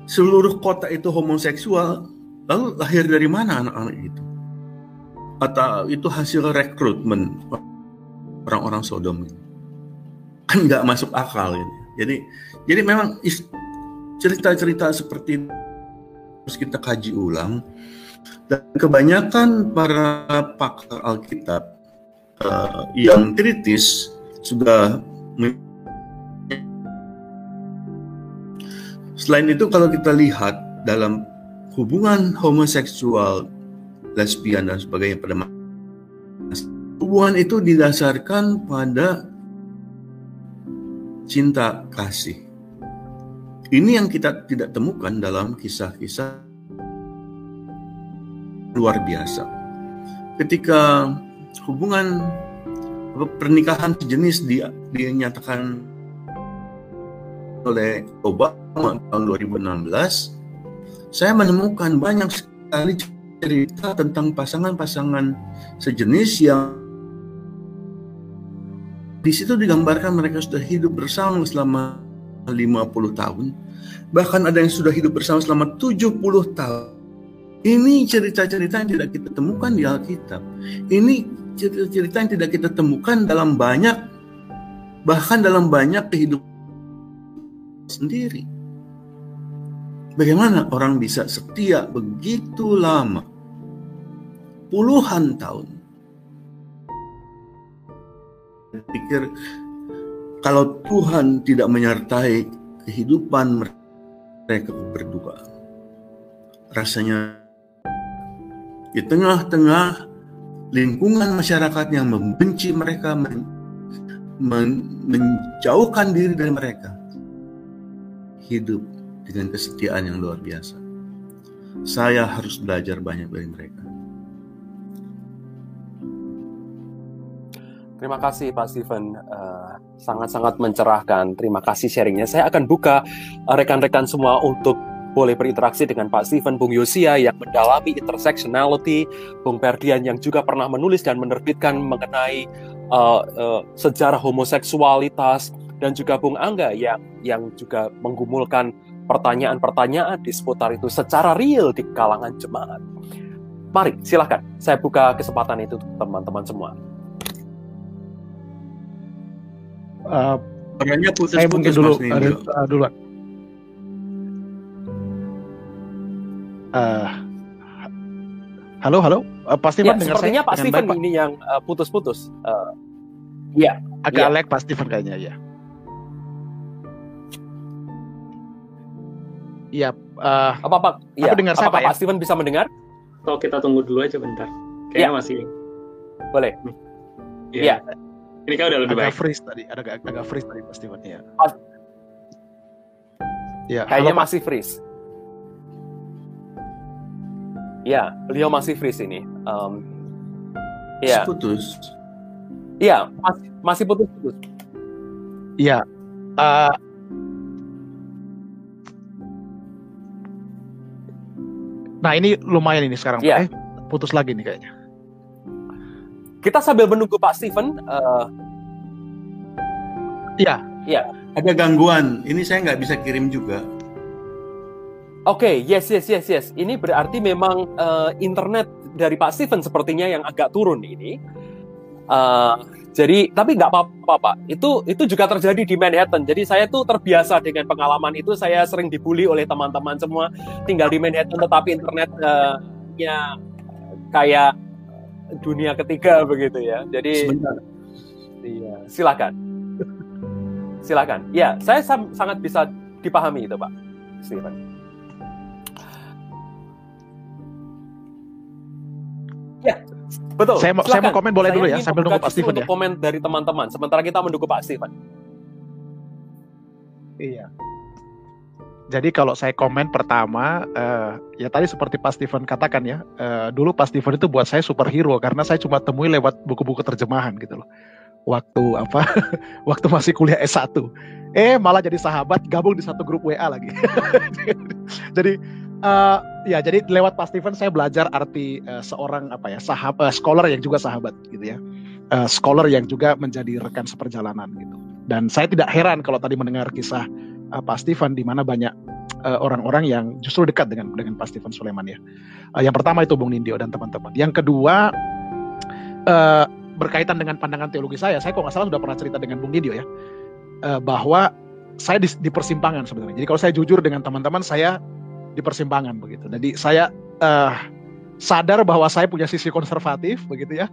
Seluruh kota itu homoseksual. Lalu lahir dari mana anak-anak itu? Atau itu hasil rekrutmen orang-orang Sodom? Kan nggak masuk akal ini. Jadi, jadi memang cerita-cerita seperti itu harus kita kaji ulang. Dan kebanyakan para pakar Alkitab uh, yang kritis sudah Selain itu kalau kita lihat dalam hubungan homoseksual, lesbian dan sebagainya pada masa hubungan itu didasarkan pada cinta kasih. Ini yang kita tidak temukan dalam kisah-kisah luar biasa. Ketika hubungan pernikahan sejenis di, dinyatakan oleh Obama tahun 2016, saya menemukan banyak sekali cerita tentang pasangan-pasangan sejenis yang di situ digambarkan mereka sudah hidup bersama selama 50 tahun. Bahkan ada yang sudah hidup bersama selama 70 tahun. Ini cerita-cerita yang tidak kita temukan di Alkitab. Ini cerita-cerita yang tidak kita temukan dalam banyak bahkan dalam banyak kehidupan sendiri. Bagaimana orang bisa setia begitu lama? Puluhan tahun. Pikir kalau Tuhan tidak menyertai kehidupan mereka berdua, rasanya di tengah-tengah lingkungan masyarakat yang membenci mereka, men, men, menjauhkan diri dari mereka, hidup dengan kesetiaan yang luar biasa. Saya harus belajar banyak dari mereka. Terima kasih Pak Steven. Uh, sangat-sangat mencerahkan. Terima kasih sharingnya. Saya akan buka uh, rekan-rekan semua untuk boleh berinteraksi dengan Pak Steven, Bung Yosia yang mendalami intersectionality, Bung Perdian yang juga pernah menulis dan menerbitkan mengenai uh, uh, sejarah homoseksualitas, dan juga Bung Angga yang yang juga menggumulkan pertanyaan-pertanyaan di seputar itu secara real di kalangan jemaat. Mari, silahkan. Saya buka kesempatan itu teman-teman semua. Uh, putus, saya mungkin dulu uh, duluan. Uh, halo, halo. Uh, pasti ya, dengar sepertinya saya Pak Steven baik, ini yang uh, putus-putus. Uh, iya, agak ya. lag Pak Steven kayaknya ya. Iya, uh, apa Pak? Iya, dengar saya Pak, ya? Pak Steven bisa mendengar? Atau kita tunggu dulu aja bentar. Kayaknya ya. masih. Boleh. Iya. Ya. Ini kan udah lebih agak baik. freeze tadi, ada agak, agak freeze tadi pasti ya. Ya, kayaknya halo, masih freeze. Ya, beliau masih freeze ini. Um, ya. Putus. Iya, masih masih putus-putus. Iya. Uh, nah ini lumayan ini sekarang. Ya. Eh, putus lagi nih kayaknya. Kita sambil menunggu Pak Steven. Uh... Iya. Iya. Ada gangguan. Ini saya nggak bisa kirim juga. Oke, okay, yes, yes, yes, yes. Ini berarti memang uh, internet dari Pak Steven sepertinya yang agak turun ini. Uh, jadi, tapi nggak apa-apa, Pak. Itu itu juga terjadi di Manhattan. Jadi saya tuh terbiasa dengan pengalaman itu. Saya sering dibully oleh teman-teman semua tinggal di Manhattan, tetapi internetnya uh, kayak dunia ketiga begitu ya. Jadi Sebentar. Iya, silakan. silakan. Ya, saya sangat bisa dipahami itu, Pak Steven. Ya, betul. Saya mau, saya mau komen boleh saya dulu ya, sambil nunggu Pak Steven ya. komen dari teman-teman, sementara kita menunggu Pak Steven. Iya. Jadi kalau saya komen pertama, uh, ya tadi seperti Pak Steven katakan ya, uh, dulu Pak Steven itu buat saya superhero karena saya cuma temui lewat buku-buku terjemahan gitu loh. Waktu apa? waktu masih kuliah S1. Eh malah jadi sahabat gabung di satu grup WA lagi. jadi uh, ya jadi lewat Pak Steven saya belajar arti uh, seorang apa ya sahabat uh, scholar yang juga sahabat gitu ya. Uh, scholar yang juga menjadi rekan seperjalanan gitu. Dan saya tidak heran kalau tadi mendengar kisah uh, Pak Steven di mana banyak uh, orang-orang yang justru dekat dengan dengan Pak Steven Sulaiman ya. Uh, yang pertama itu Bung Nindyo dan teman-teman. Yang kedua uh, berkaitan dengan pandangan teologi saya, saya kok nggak salah sudah pernah cerita dengan Bung Nindyo ya, uh, bahwa saya di, di persimpangan sebenarnya. Jadi kalau saya jujur dengan teman-teman, saya di persimpangan begitu. Jadi saya uh, sadar bahwa saya punya sisi konservatif begitu ya.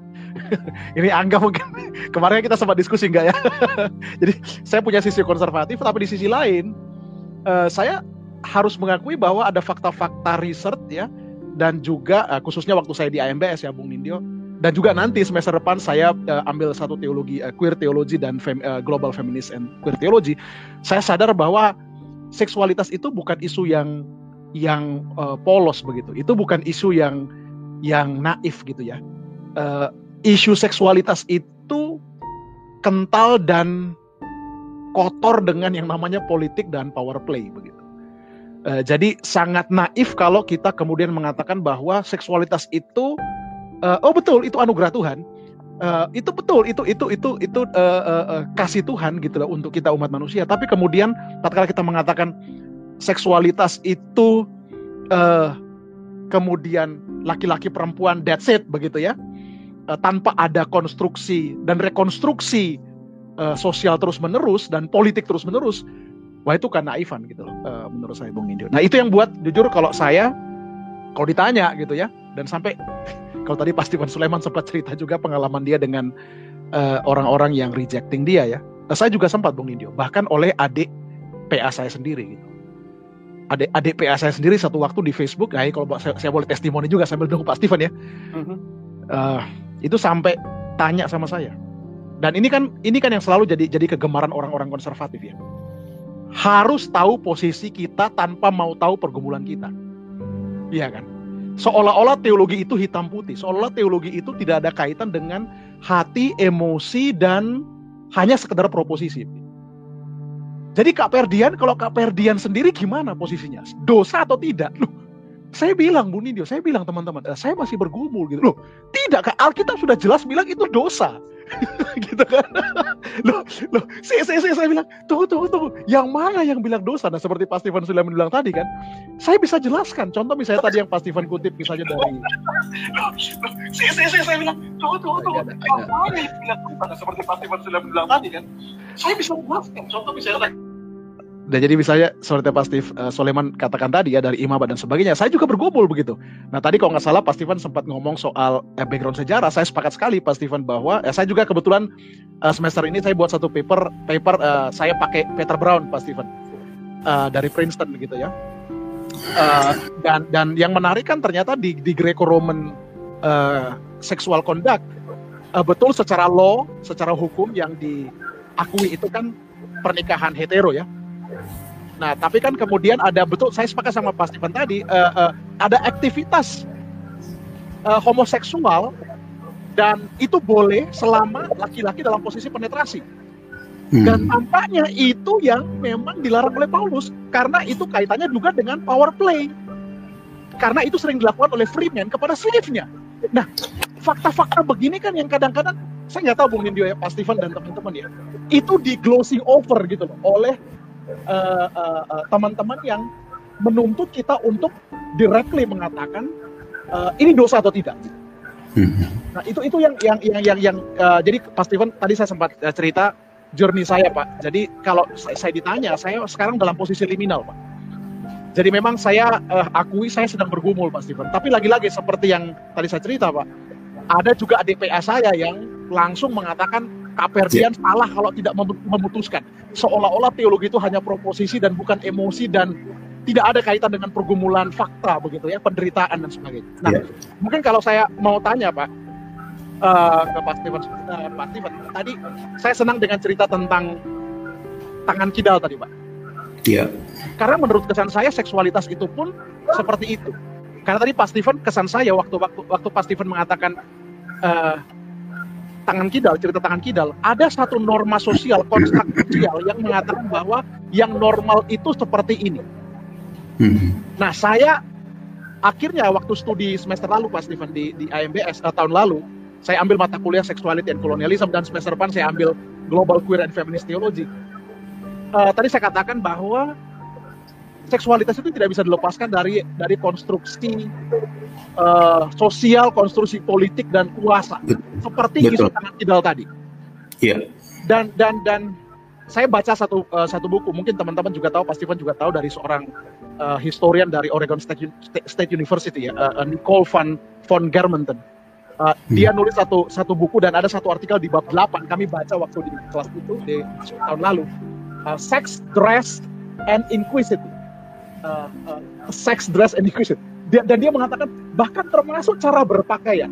Ini Angga mungkin kemarin kita sempat diskusi enggak ya. Jadi saya punya sisi konservatif tapi di sisi lain uh, saya harus mengakui bahwa ada fakta-fakta riset ya dan juga uh, khususnya waktu saya di AMBS ya Bung Nindyo dan juga nanti semester depan saya uh, ambil satu teologi uh, queer theology dan fem, uh, global feminist and queer theology. Saya sadar bahwa seksualitas itu bukan isu yang yang uh, polos begitu. Itu bukan isu yang yang naif gitu ya. Uh, isu seksualitas itu kental dan kotor dengan yang namanya politik dan power play begitu. Uh, jadi sangat naif kalau kita kemudian mengatakan bahwa seksualitas itu uh, oh betul itu anugerah Tuhan. Uh, itu betul itu itu itu itu uh, uh, uh, kasih Tuhan gitu loh untuk kita umat manusia. Tapi kemudian tatkala kita mengatakan seksualitas itu uh, kemudian laki-laki perempuan that's it begitu ya uh, tanpa ada konstruksi dan rekonstruksi uh, sosial terus menerus dan politik terus menerus wah itu kan naifan gitu loh uh, menurut saya Bung Indio. Nah itu yang buat jujur kalau saya kalau ditanya gitu ya dan sampai kalau tadi pasti Pak Sulaiman sempat cerita juga pengalaman dia dengan orang-orang uh, yang rejecting dia ya. Nah, saya juga sempat Bung Indio bahkan oleh adik PA saya sendiri gitu adik adik PA saya sendiri satu waktu di Facebook, nah kalau saya, saya boleh testimoni juga sambil nunggu Pak Steven ya, uh, itu sampai tanya sama saya. Dan ini kan ini kan yang selalu jadi jadi kegemaran orang-orang konservatif ya. Harus tahu posisi kita tanpa mau tahu pergumulan kita. Iya kan? Seolah-olah teologi itu hitam putih, seolah-olah teologi itu tidak ada kaitan dengan hati, emosi dan hanya sekedar proposisi. Jadi Kak Perdian, kalau Kak Perdian sendiri gimana posisinya? Dosa atau tidak? Loh, saya bilang Bu Nindyo, saya bilang teman-teman, eh, saya masih bergumul gitu. Loh, tidak Kak, Alkitab sudah jelas bilang itu dosa. gitu kan. loh, loh, saya, saya, saya, saya bilang, tunggu, tunggu, tunggu. Yang mana yang bilang dosa? Nah, seperti Pak Steven sudah bilang tadi kan, saya bisa jelaskan. Contoh misalnya tadi yang Pak Steven kutip misalnya dari... Loh, loh, saya, saya, saya, saya bilang, tunggu, tunggu, tunggu. Yang mana yang bilang dosa? Seperti Pak Steven sudah bilang tadi kan, saya bisa jelaskan. Contoh misalnya dan jadi misalnya seperti Pak Steve uh, Soleman katakan tadi ya dari Imam dan sebagainya, saya juga bergumul begitu. Nah tadi kalau nggak salah Pak Steven sempat ngomong soal eh, background sejarah, saya sepakat sekali Pak Steven bahwa eh, saya juga kebetulan uh, semester ini saya buat satu paper paper uh, saya pakai Peter Brown Pak Steven uh, dari Princeton gitu ya. Uh, dan dan yang menarik kan ternyata di di Greco-Roman uh, sexual conduct uh, betul secara law, secara hukum yang diakui itu kan pernikahan hetero ya Nah, tapi kan kemudian ada betul saya sepakat sama Pak Steven tadi uh, uh, ada aktivitas uh, homoseksual dan itu boleh selama laki-laki dalam posisi penetrasi. Hmm. Dan tampaknya itu yang memang dilarang oleh Paulus karena itu kaitannya juga dengan power play. Karena itu sering dilakukan oleh freeman kepada slave-nya. Nah, fakta-fakta begini kan yang kadang-kadang saya nggak tahu Bung Nindyo ya, Pak Steven dan teman-teman ya, itu di glossing over gitu loh oleh uh, uh, uh, teman-teman yang menuntut kita untuk directly mengatakan uh, ini dosa atau tidak. Hmm. Nah itu itu yang yang yang yang, yang uh, jadi Pak Steven tadi saya sempat uh, cerita journey saya Pak. Jadi kalau saya, saya ditanya, saya sekarang dalam posisi liminal Pak. Jadi memang saya uh, akui saya sedang bergumul Pak Steven. Tapi lagi-lagi seperti yang tadi saya cerita Pak, ada juga adik PA saya yang langsung mengatakan Kaperdian yeah. salah kalau tidak memutuskan. Seolah-olah teologi itu hanya proposisi dan bukan emosi dan tidak ada kaitan dengan pergumulan fakta begitu ya, penderitaan dan sebagainya. Nah, yeah. mungkin kalau saya mau tanya Pak uh, ke Pak Steven, uh, Pak Steven, tadi saya senang dengan cerita tentang tangan kidal tadi Pak. Iya. Yeah. Karena menurut kesan saya seksualitas itu pun seperti itu. Karena tadi Pak Steven kesan saya waktu waktu waktu Pak Steven mengatakan uh, tangan kidal, cerita tangan kidal, ada satu norma sosial, konstruk sosial yang mengatakan bahwa yang normal itu seperti ini. Hmm. Nah, saya akhirnya waktu studi semester lalu Pak Steven di, di IMBS uh, tahun lalu, saya ambil mata kuliah Sexuality and Colonialism dan semester depan saya ambil Global Queer and Feminist Theology. Uh, tadi saya katakan bahwa seksualitas itu tidak bisa dilepaskan dari dari konstruksi uh, sosial, konstruksi politik dan kuasa, seperti Betul. isu tangan kidal tadi. Iya. Yeah. Dan dan dan saya baca satu uh, satu buku, mungkin teman-teman juga tahu, pasti pun juga tahu dari seorang uh, historian dari Oregon State, State University ya, uh, Nicole van von Germenten. Uh, hmm. Dia nulis satu satu buku dan ada satu artikel di bab 8 kami baca waktu di kelas itu di tahun lalu. Uh, Sex, Dress, and Inquisitive uh, uh, sex, dress, and education. Dia, dan dia mengatakan bahkan termasuk cara berpakaian,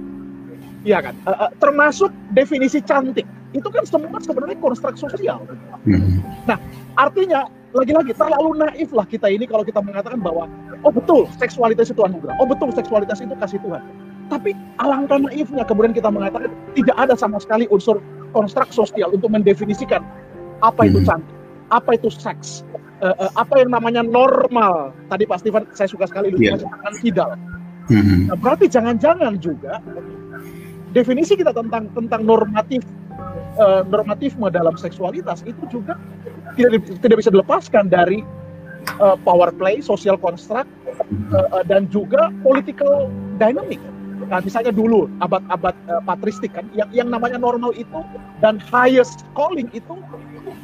iya kan, uh, uh, termasuk definisi cantik. Itu kan semua sebenarnya konstruk sosial. Hmm. Nah, artinya lagi-lagi terlalu naif lah kita ini kalau kita mengatakan bahwa oh betul seksualitas itu anugerah, oh betul seksualitas itu kasih Tuhan. Tapi alangkah naifnya kemudian kita mengatakan tidak ada sama sekali unsur konstruk sosial untuk mendefinisikan apa itu hmm. cantik, apa itu seks, uh, uh, apa yang namanya normal. Tadi Pak Steven saya suka sekali yeah. mengatakan tidak. Mm-hmm. Nah, berarti jangan-jangan juga definisi kita tentang tentang normatif uh, normatifme dalam seksualitas itu juga tidak tidak bisa dilepaskan dari uh, power play, social construct uh, uh, dan juga political dynamic. Nah, misalnya dulu abad-abad uh, patristik kan, yang yang namanya normal itu dan highest calling itu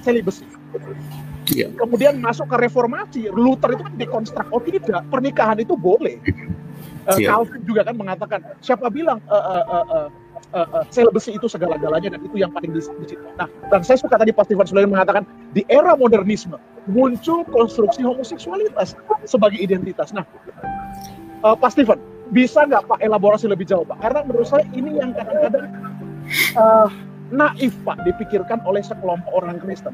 celibacy. Yeah. Kemudian masuk ke reformasi, Luther itu kan dekonstruk, oh tidak, pernikahan itu boleh. Uh, yeah. Calvin juga kan mengatakan, siapa bilang uh, uh, uh, uh, uh, uh, celibacy itu segala-galanya dan itu yang paling di, di situ. Nah, dan saya suka tadi Pak Steven Sulaiman mengatakan di era modernisme muncul konstruksi homoseksualitas sebagai identitas. Nah, uh, Pak Steven, bisa nggak Pak elaborasi lebih jauh Pak? Karena menurut saya ini yang kadang-kadang uh, naif Pak dipikirkan oleh sekelompok orang Kristen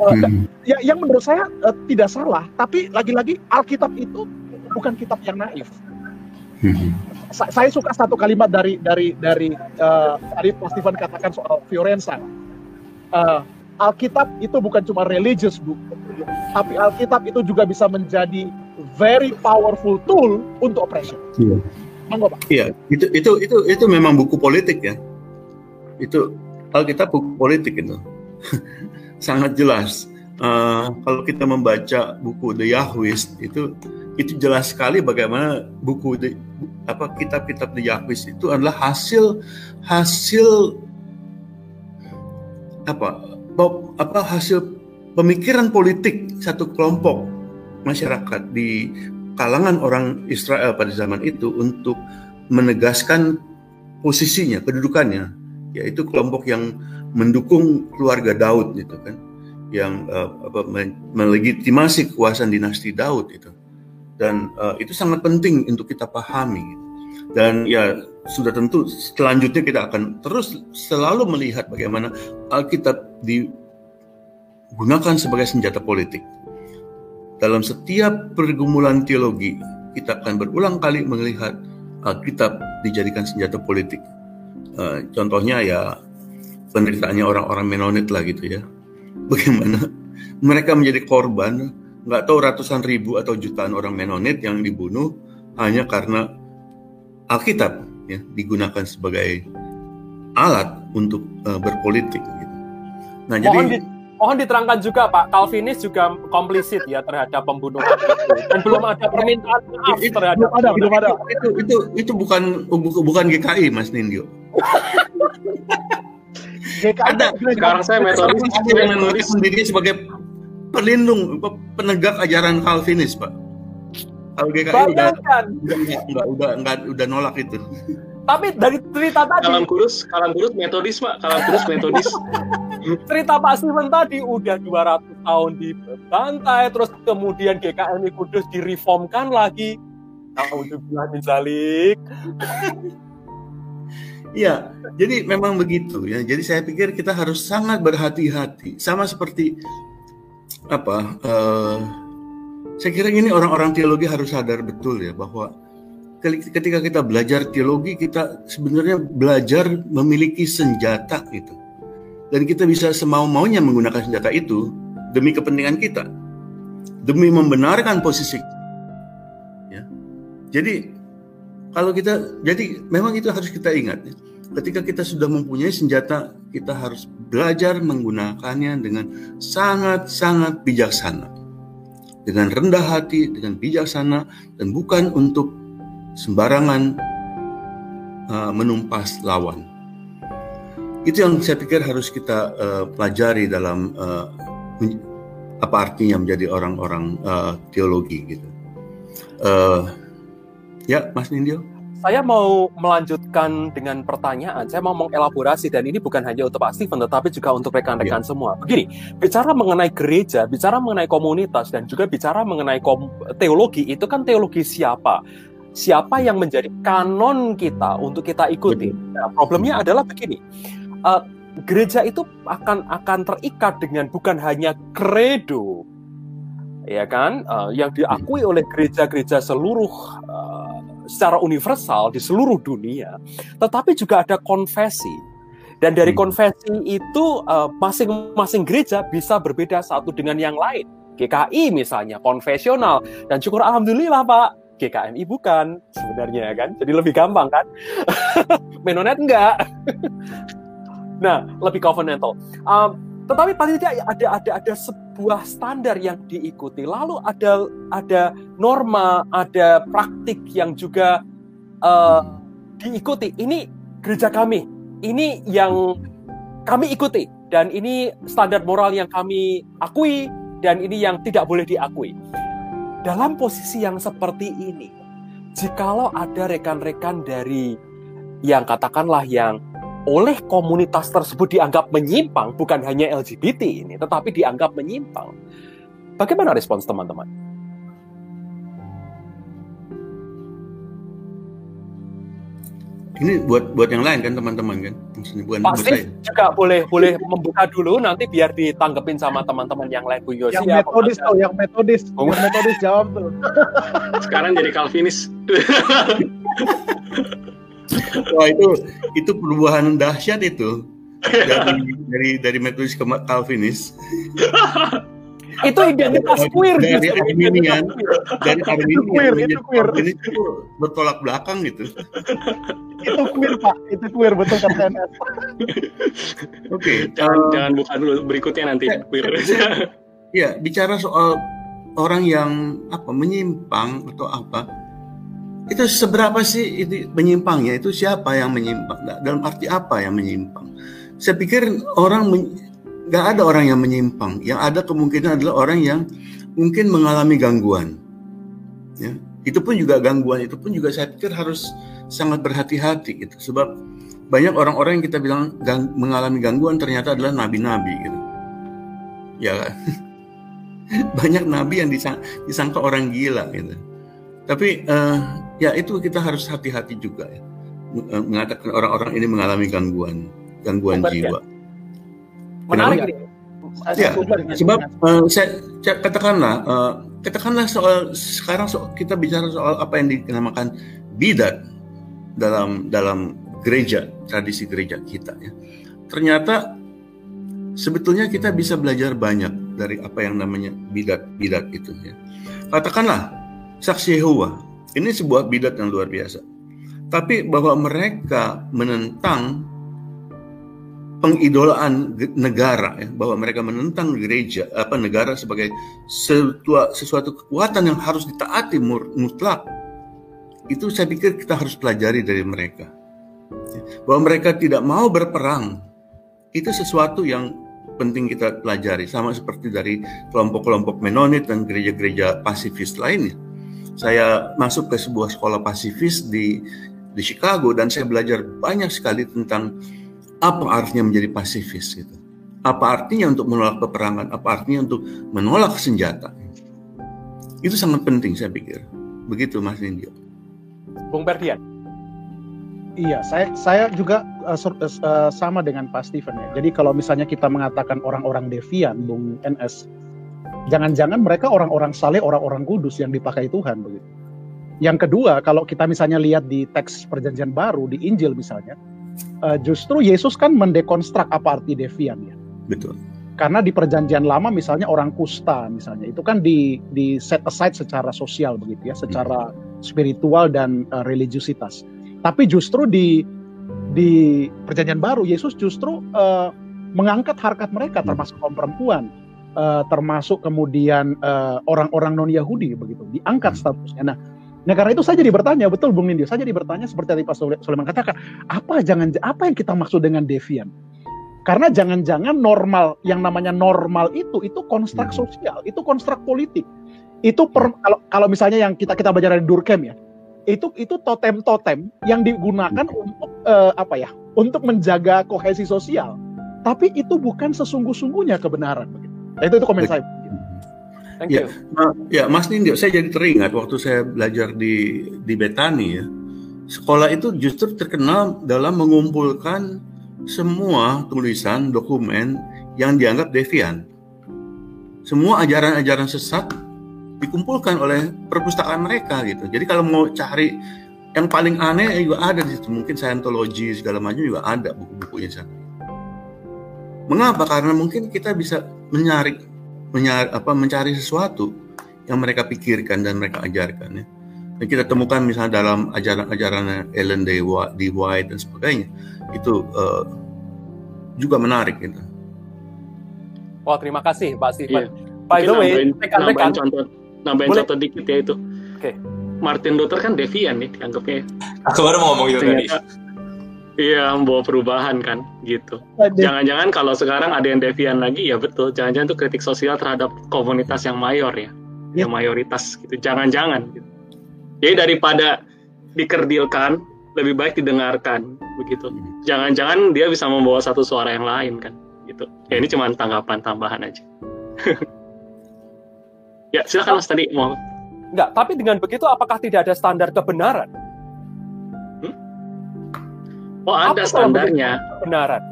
Uh, hmm. ya, yang menurut saya uh, tidak salah, tapi lagi-lagi Alkitab itu bukan kitab yang naif. Hmm. Sa saya suka satu kalimat dari dari dari uh, tadi Pak Steven katakan soal Fiorenza. uh, Alkitab itu bukan cuma religious book, tapi Alkitab itu juga bisa menjadi very powerful tool untuk operation. Iya. Monggo Pak. Iya, itu itu itu itu memang buku politik ya. Itu Alkitab buku politik itu. Sangat jelas. Uh, kalau kita membaca buku The Yahwist itu itu jelas sekali bagaimana buku The, apa kitab-kitab The Yahwist itu adalah hasil hasil apa apa hasil pemikiran politik satu kelompok masyarakat di kalangan orang Israel pada zaman itu untuk menegaskan posisinya, kedudukannya, yaitu kelompok yang mendukung keluarga Daud itu kan, yang uh, apa, melegitimasi kekuasaan dinasti Daud itu, dan uh, itu sangat penting untuk kita pahami. Dan ya sudah tentu selanjutnya kita akan terus selalu melihat bagaimana Alkitab digunakan sebagai senjata politik. Dalam setiap pergumulan teologi, kita akan berulang kali melihat Alkitab dijadikan senjata politik. Uh, contohnya ya penderitaannya orang-orang Menonit lah gitu ya. Bagaimana mereka menjadi korban, nggak tahu ratusan ribu atau jutaan orang Menonit yang dibunuh hanya karena Alkitab ya digunakan sebagai alat untuk uh, berpolitik gitu. Nah, mohon jadi di, mohon diterangkan juga Pak, Calvinis juga komplisit ya terhadap pembunuhan itu. Dan belum ada permintaan maaf itu, terhadap belum ada, belum ada. Itu itu itu bukan bukan GKI Mas Nindyo. GKI ada sekarang saya metodis saya metodis sendiri sebagai pelindung penegak ajaran Calvinis Pak. Kalau GKI udah, udah, udah, udah, udah nolak itu. Tapi dari cerita tadi. Kalam kurus, kalam kurus metodis pak, kalam kurus metodis. cerita Pak Steven tadi udah 200 tahun dibantai, terus kemudian GKMI Kudus direformkan lagi. Tahun juga zalik. Iya, jadi memang begitu ya. Jadi saya pikir kita harus sangat berhati-hati, sama seperti apa? Uh, saya kira ini orang-orang teologi harus sadar betul ya bahwa ketika kita belajar teologi kita sebenarnya belajar memiliki senjata itu. Dan kita bisa semau-maunya menggunakan senjata itu demi kepentingan kita. Demi membenarkan posisi ya. Jadi kalau kita jadi memang itu harus kita ingat ya. Ketika kita sudah mempunyai senjata, kita harus belajar menggunakannya dengan sangat-sangat bijaksana dengan rendah hati, dengan bijaksana, dan bukan untuk sembarangan uh, menumpas lawan. Itu yang saya pikir harus kita uh, pelajari dalam uh, apa artinya menjadi orang-orang uh, teologi gitu. Uh, ya, Mas Nindyo saya mau melanjutkan dengan pertanyaan. Saya mau mengelaborasi dan ini bukan hanya untuk Pak Steven tetapi juga untuk rekan-rekan yeah. semua. Begini, bicara mengenai gereja, bicara mengenai komunitas dan juga bicara mengenai teologi itu kan teologi siapa? Siapa yang menjadi kanon kita untuk kita ikuti? Nah, problemnya adalah begini. Uh, gereja itu akan akan terikat dengan bukan hanya kredo ya kan uh, yang diakui oleh gereja-gereja seluruh uh, secara universal di seluruh dunia, tetapi juga ada konfesi. Dan dari hmm. konfesi itu masing-masing uh, gereja bisa berbeda satu dengan yang lain. GKI misalnya konfesional dan syukur alhamdulillah Pak GKMI bukan sebenarnya kan. Jadi lebih gampang kan. Menonet enggak. nah, lebih covenantal. Um, tetapi paling tidak ada ada ada sebuah standar yang diikuti. Lalu ada ada norma, ada praktik yang juga uh, diikuti. Ini gereja kami. Ini yang kami ikuti dan ini standar moral yang kami akui dan ini yang tidak boleh diakui. Dalam posisi yang seperti ini, jikalau ada rekan-rekan dari yang katakanlah yang oleh komunitas tersebut dianggap menyimpang, bukan hanya LGBT ini, tetapi dianggap menyimpang. Bagaimana respons teman-teman? Ini buat buat yang lain kan teman-teman kan, maksudnya bukan Pasti saya. juga boleh boleh membuka dulu, nanti biar ditanggepin sama teman-teman yang lain Bu Yosi. Yang metodis tuh, yang metodis, oh. yang metodis jawab tuh. Sekarang jadi Calvinis. Wah itu itu perubahan dahsyat itu. dari dari dari metodis ke Calvinis. itu identitas queer dari Arminian dari Arminian queer, itu queer. Itu bertolak belakang gitu. itu queer pak, itu queer betul kata. Oke, Jangan, eh, jangan buka dulu berikutnya nanti. Ya, queer. ya bicara soal orang yang apa menyimpang atau apa itu seberapa sih itu menyimpangnya itu siapa yang menyimpang dalam arti apa yang menyimpang saya pikir orang men- nggak ada orang yang menyimpang. Yang ada kemungkinan adalah orang yang mungkin mengalami gangguan. Ya itu pun juga gangguan. Itu pun juga saya pikir harus sangat berhati-hati gitu. Sebab banyak orang-orang yang kita bilang gang- mengalami gangguan ternyata adalah nabi-nabi gitu. Ya kan? Banyak nabi yang disang- disangka orang gila gitu. Tapi eh, ya itu kita harus hati-hati juga ya. Eh, mengatakan orang-orang ini mengalami gangguan gangguan Obat ya? Menarik Kenapa? Ya, dengan Sebab eh, saya, saya katakanlah eh, katakanlah soal sekarang so- kita bicara soal apa yang dinamakan bidat dalam dalam gereja tradisi gereja kita ya. Ternyata sebetulnya kita bisa belajar banyak dari apa yang namanya bidat-bidat itu ya. Katakanlah saksi Yehova ini sebuah bidat yang luar biasa. Tapi bahwa mereka menentang pengidolaan negara ya, bahwa mereka menentang gereja apa negara sebagai sesuatu, sesuatu kekuatan yang harus ditaati mutlak. Itu saya pikir kita harus pelajari dari mereka. Ya, Bahwa mereka tidak mau berperang itu sesuatu yang penting kita pelajari sama seperti dari kelompok-kelompok Menonit dan gereja-gereja pasifis lainnya. Saya masuk ke sebuah sekolah pasifis di di Chicago dan saya belajar banyak sekali tentang apa artinya menjadi pasifis gitu. Apa artinya untuk menolak peperangan, apa artinya untuk menolak senjata. Itu sangat penting saya pikir. Begitu Mas Nindyo. Bung Berdian Iya, saya saya juga uh, sur- uh, sama dengan Pak Steven ya. Jadi kalau misalnya kita mengatakan orang-orang devian, Bung NS, jangan-jangan mereka orang-orang saleh, orang-orang kudus yang dipakai Tuhan begitu. Yang kedua, kalau kita misalnya lihat di teks Perjanjian Baru di Injil misalnya, uh, justru Yesus kan mendekonstruk apa arti devian ya. Betul. Karena di Perjanjian Lama misalnya orang kusta misalnya itu kan di di set aside secara sosial begitu ya, secara spiritual dan uh, religiusitas. Tapi justru di di Perjanjian Baru Yesus justru uh, mengangkat harkat mereka termasuk kaum perempuan, uh, termasuk kemudian uh, orang-orang non Yahudi begitu diangkat statusnya. Nah, nah karena itu saya jadi bertanya betul Bung Nindyo, saya jadi bertanya seperti tadi Pak Sulaiman katakan, apa jangan apa yang kita maksud dengan devian? Karena jangan-jangan normal yang namanya normal itu itu konstruk Hmm. sosial, itu konstruk politik. Itu per- kalau kalau misalnya yang kita kita belajar dari Durkheim ya, itu itu totem-totem yang digunakan untuk eh, apa ya? Untuk menjaga kohesi sosial. Tapi itu bukan sesungguh-sungguhnya kebenaran. Nah, itu itu komen saya. Thank Ya. you ya Mas Nindyo, saya jadi teringat waktu saya belajar di di Betani ya. Sekolah itu justru terkenal dalam mengumpulkan semua tulisan dokumen yang dianggap devian. Semua ajaran-ajaran sesat dikumpulkan oleh perpustakaan mereka gitu. Jadi kalau mau cari yang paling aneh juga ada di situ. Mungkin Scientology segala macam juga ada buku-bukunya sana. Mengapa? Karena mungkin kita bisa mencari menyari, apa, mencari sesuatu yang mereka pikirkan dan mereka ajarkan ya. Dan kita temukan misalnya dalam ajaran-ajaran Ellen D. White, dan sebagainya itu eh, juga menarik gitu. Wah, terima kasih Pak Steven. Iya. By the way, nambahin, nambahin contoh, nambahin Boleh. contoh dikit ya itu. Oke. Martin Luther kan devian nih dianggapnya. Aku baru mau ngomong itu tadi. Iya, membawa perubahan kan, gitu. Jangan-jangan kalau sekarang ada yang devian lagi, ya betul. Jangan-jangan itu kritik sosial terhadap komunitas yang mayor ya, Ya. yang mayoritas gitu. Jangan-jangan. Gitu. Jadi daripada dikerdilkan, lebih baik didengarkan, begitu. Jangan-jangan dia bisa membawa satu suara yang lain kan, gitu. Ya ini cuma tanggapan tambahan aja. ya silakan mas tadi mau. Enggak, tapi dengan begitu apakah tidak ada standar kebenaran? Oh ada Apa standarnya. Kebenaran.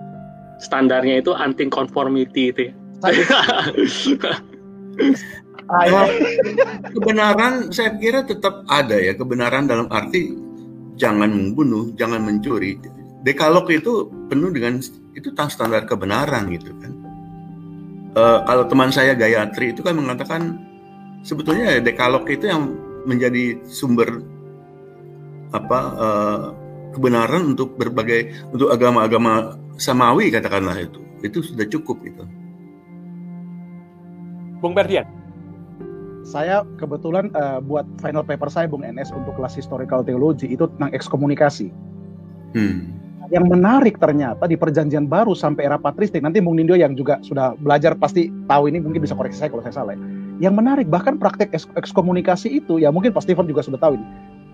Standarnya itu anti conformity itu. ya. ah, ya. Kebenaran saya kira tetap ada ya kebenaran dalam arti jangan membunuh, jangan mencuri, dekalog itu penuh dengan itu standar kebenaran gitu kan. Uh, kalau teman saya Gayatri itu kan mengatakan sebetulnya dekalog itu yang menjadi sumber apa uh, kebenaran untuk berbagai untuk agama-agama samawi katakanlah itu itu sudah cukup itu. Bung Berdian. Saya kebetulan uh, buat final paper saya Bung NS untuk kelas historical theology itu tentang ekskomunikasi. Hmm. Yang menarik ternyata di perjanjian baru sampai era patristik nanti Bung Nindyo yang juga sudah belajar pasti tahu ini mungkin bisa koreksi saya kalau saya salah. Ya. Yang menarik bahkan praktek ekskomunikasi itu ya mungkin Pak Steven juga sudah tahu ini.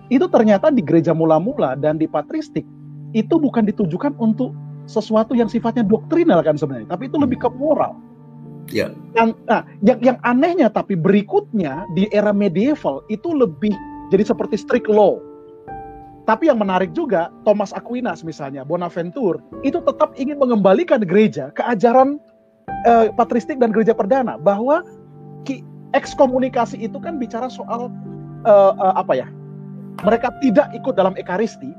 Itu ternyata di gereja mula-mula dan di patristik itu bukan ditujukan untuk sesuatu yang sifatnya doktrinal kan sebenarnya, tapi itu lebih ke moral. Ya. Yang, nah, yang, yang anehnya tapi berikutnya di era medieval itu lebih jadi seperti strict law. Tapi yang menarik juga Thomas Aquinas misalnya, Bonaventure itu tetap ingin mengembalikan gereja ke ajaran eh, patristik dan gereja perdana bahwa ekskomunikasi itu kan bicara soal eh, eh, apa ya? Mereka tidak ikut dalam ekaristi,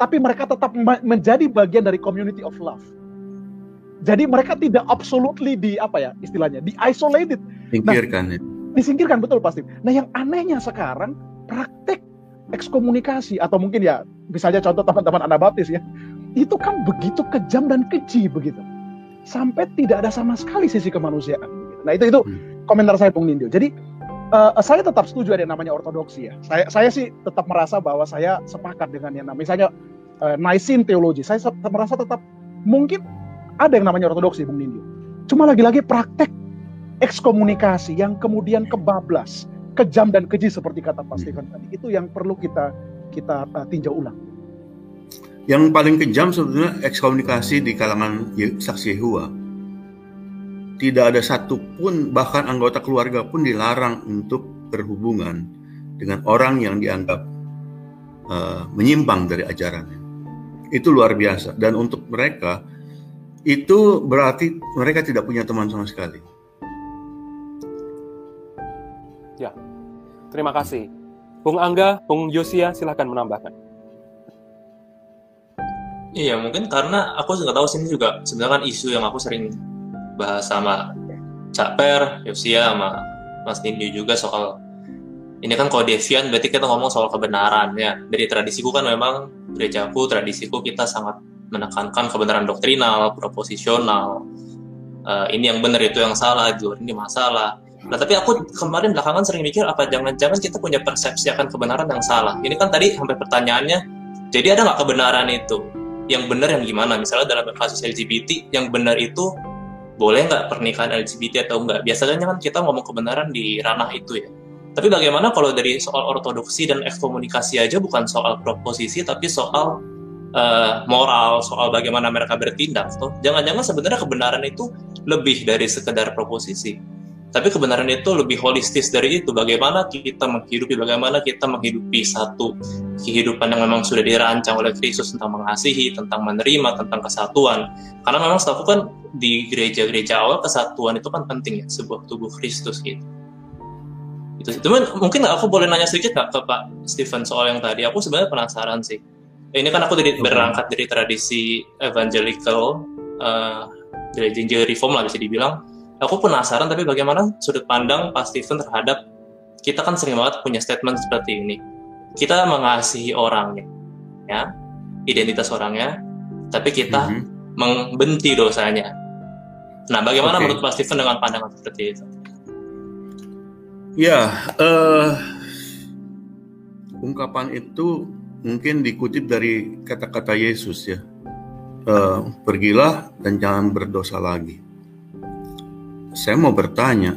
tapi mereka tetap menjadi bagian dari community of love. Jadi mereka tidak absolutely di apa ya istilahnya di isolated. Disingkirkan. Nah, disingkirkan betul pasti. Nah yang anehnya sekarang praktek ekskomunikasi atau mungkin ya misalnya contoh teman-teman Anabaptis ya itu kan begitu kejam dan keji begitu sampai tidak ada sama sekali sisi kemanusiaan. Nah itu itu hmm. komentar saya Bung Nindyo. Jadi uh, saya tetap setuju ada yang namanya ortodoksi ya. Saya saya sih tetap merasa bahwa saya sepakat dengan yang namanya misalnya uh, Nicene teologi. Saya merasa tetap mungkin ada yang namanya ortodoksi Bung Nindyo. Cuma lagi-lagi praktek ekskomunikasi yang kemudian kebablas, kejam dan keji seperti kata Pak Stephen tadi. Itu yang perlu kita kita uh, tinjau ulang. Yang paling kejam sebetulnya ekskomunikasi di kalangan saksi Yehova. Tidak ada satupun bahkan anggota keluarga pun dilarang untuk berhubungan dengan orang yang dianggap uh, menyimpang dari ajarannya. Itu luar biasa dan untuk mereka itu berarti mereka tidak punya teman sama sekali. Ya, terima kasih. Bung Angga, Bung Yosia, silahkan menambahkan. Iya, mungkin karena aku nggak tahu sini juga sebenarnya kan isu yang aku sering bahas sama Cak Per, Yosia, sama Mas Nindi juga soal ini kan kalau devian berarti kita ngomong soal kebenaran ya. Dari tradisiku kan memang gerejaku, tradisiku kita sangat menekankan kebenaran doktrinal, proposisional. Uh, ini yang benar itu yang salah, itu ini masalah. Nah, tapi aku kemarin belakangan sering mikir apa jangan-jangan kita punya persepsi akan kebenaran yang salah. Ini kan tadi sampai pertanyaannya, jadi ada nggak kebenaran itu? Yang benar yang gimana? Misalnya dalam kasus LGBT, yang benar itu boleh nggak pernikahan LGBT atau enggak? Biasanya kan kita ngomong kebenaran di ranah itu ya. Tapi bagaimana kalau dari soal ortodoksi dan ekskomunikasi aja bukan soal proposisi, tapi soal uh, moral soal bagaimana mereka bertindak jangan-jangan sebenarnya kebenaran itu lebih dari sekedar proposisi tapi kebenaran itu lebih holistis dari itu. Bagaimana kita menghidupi bagaimana kita menghidupi satu kehidupan yang memang sudah dirancang oleh Kristus tentang mengasihi tentang menerima tentang kesatuan. Karena memang setahu kan di gereja-gereja awal kesatuan itu kan penting ya sebuah tubuh Kristus gitu. Itu cuman mungkin aku boleh nanya sedikit nggak ke Pak Stephen soal yang tadi? Aku sebenarnya penasaran sih. Ini kan aku dari, berangkat dari tradisi evangelical uh, dari ginger reform lah bisa dibilang aku penasaran tapi bagaimana sudut pandang Pak Stephen terhadap kita kan sering banget punya statement seperti ini kita mengasihi orangnya ya identitas orangnya tapi kita mm-hmm. membenci dosanya nah bagaimana okay. menurut Pak Stephen dengan pandangan seperti itu ya uh, ungkapan itu mungkin dikutip dari kata-kata Yesus ya. Uh, pergilah dan jangan berdosa lagi. Saya mau bertanya,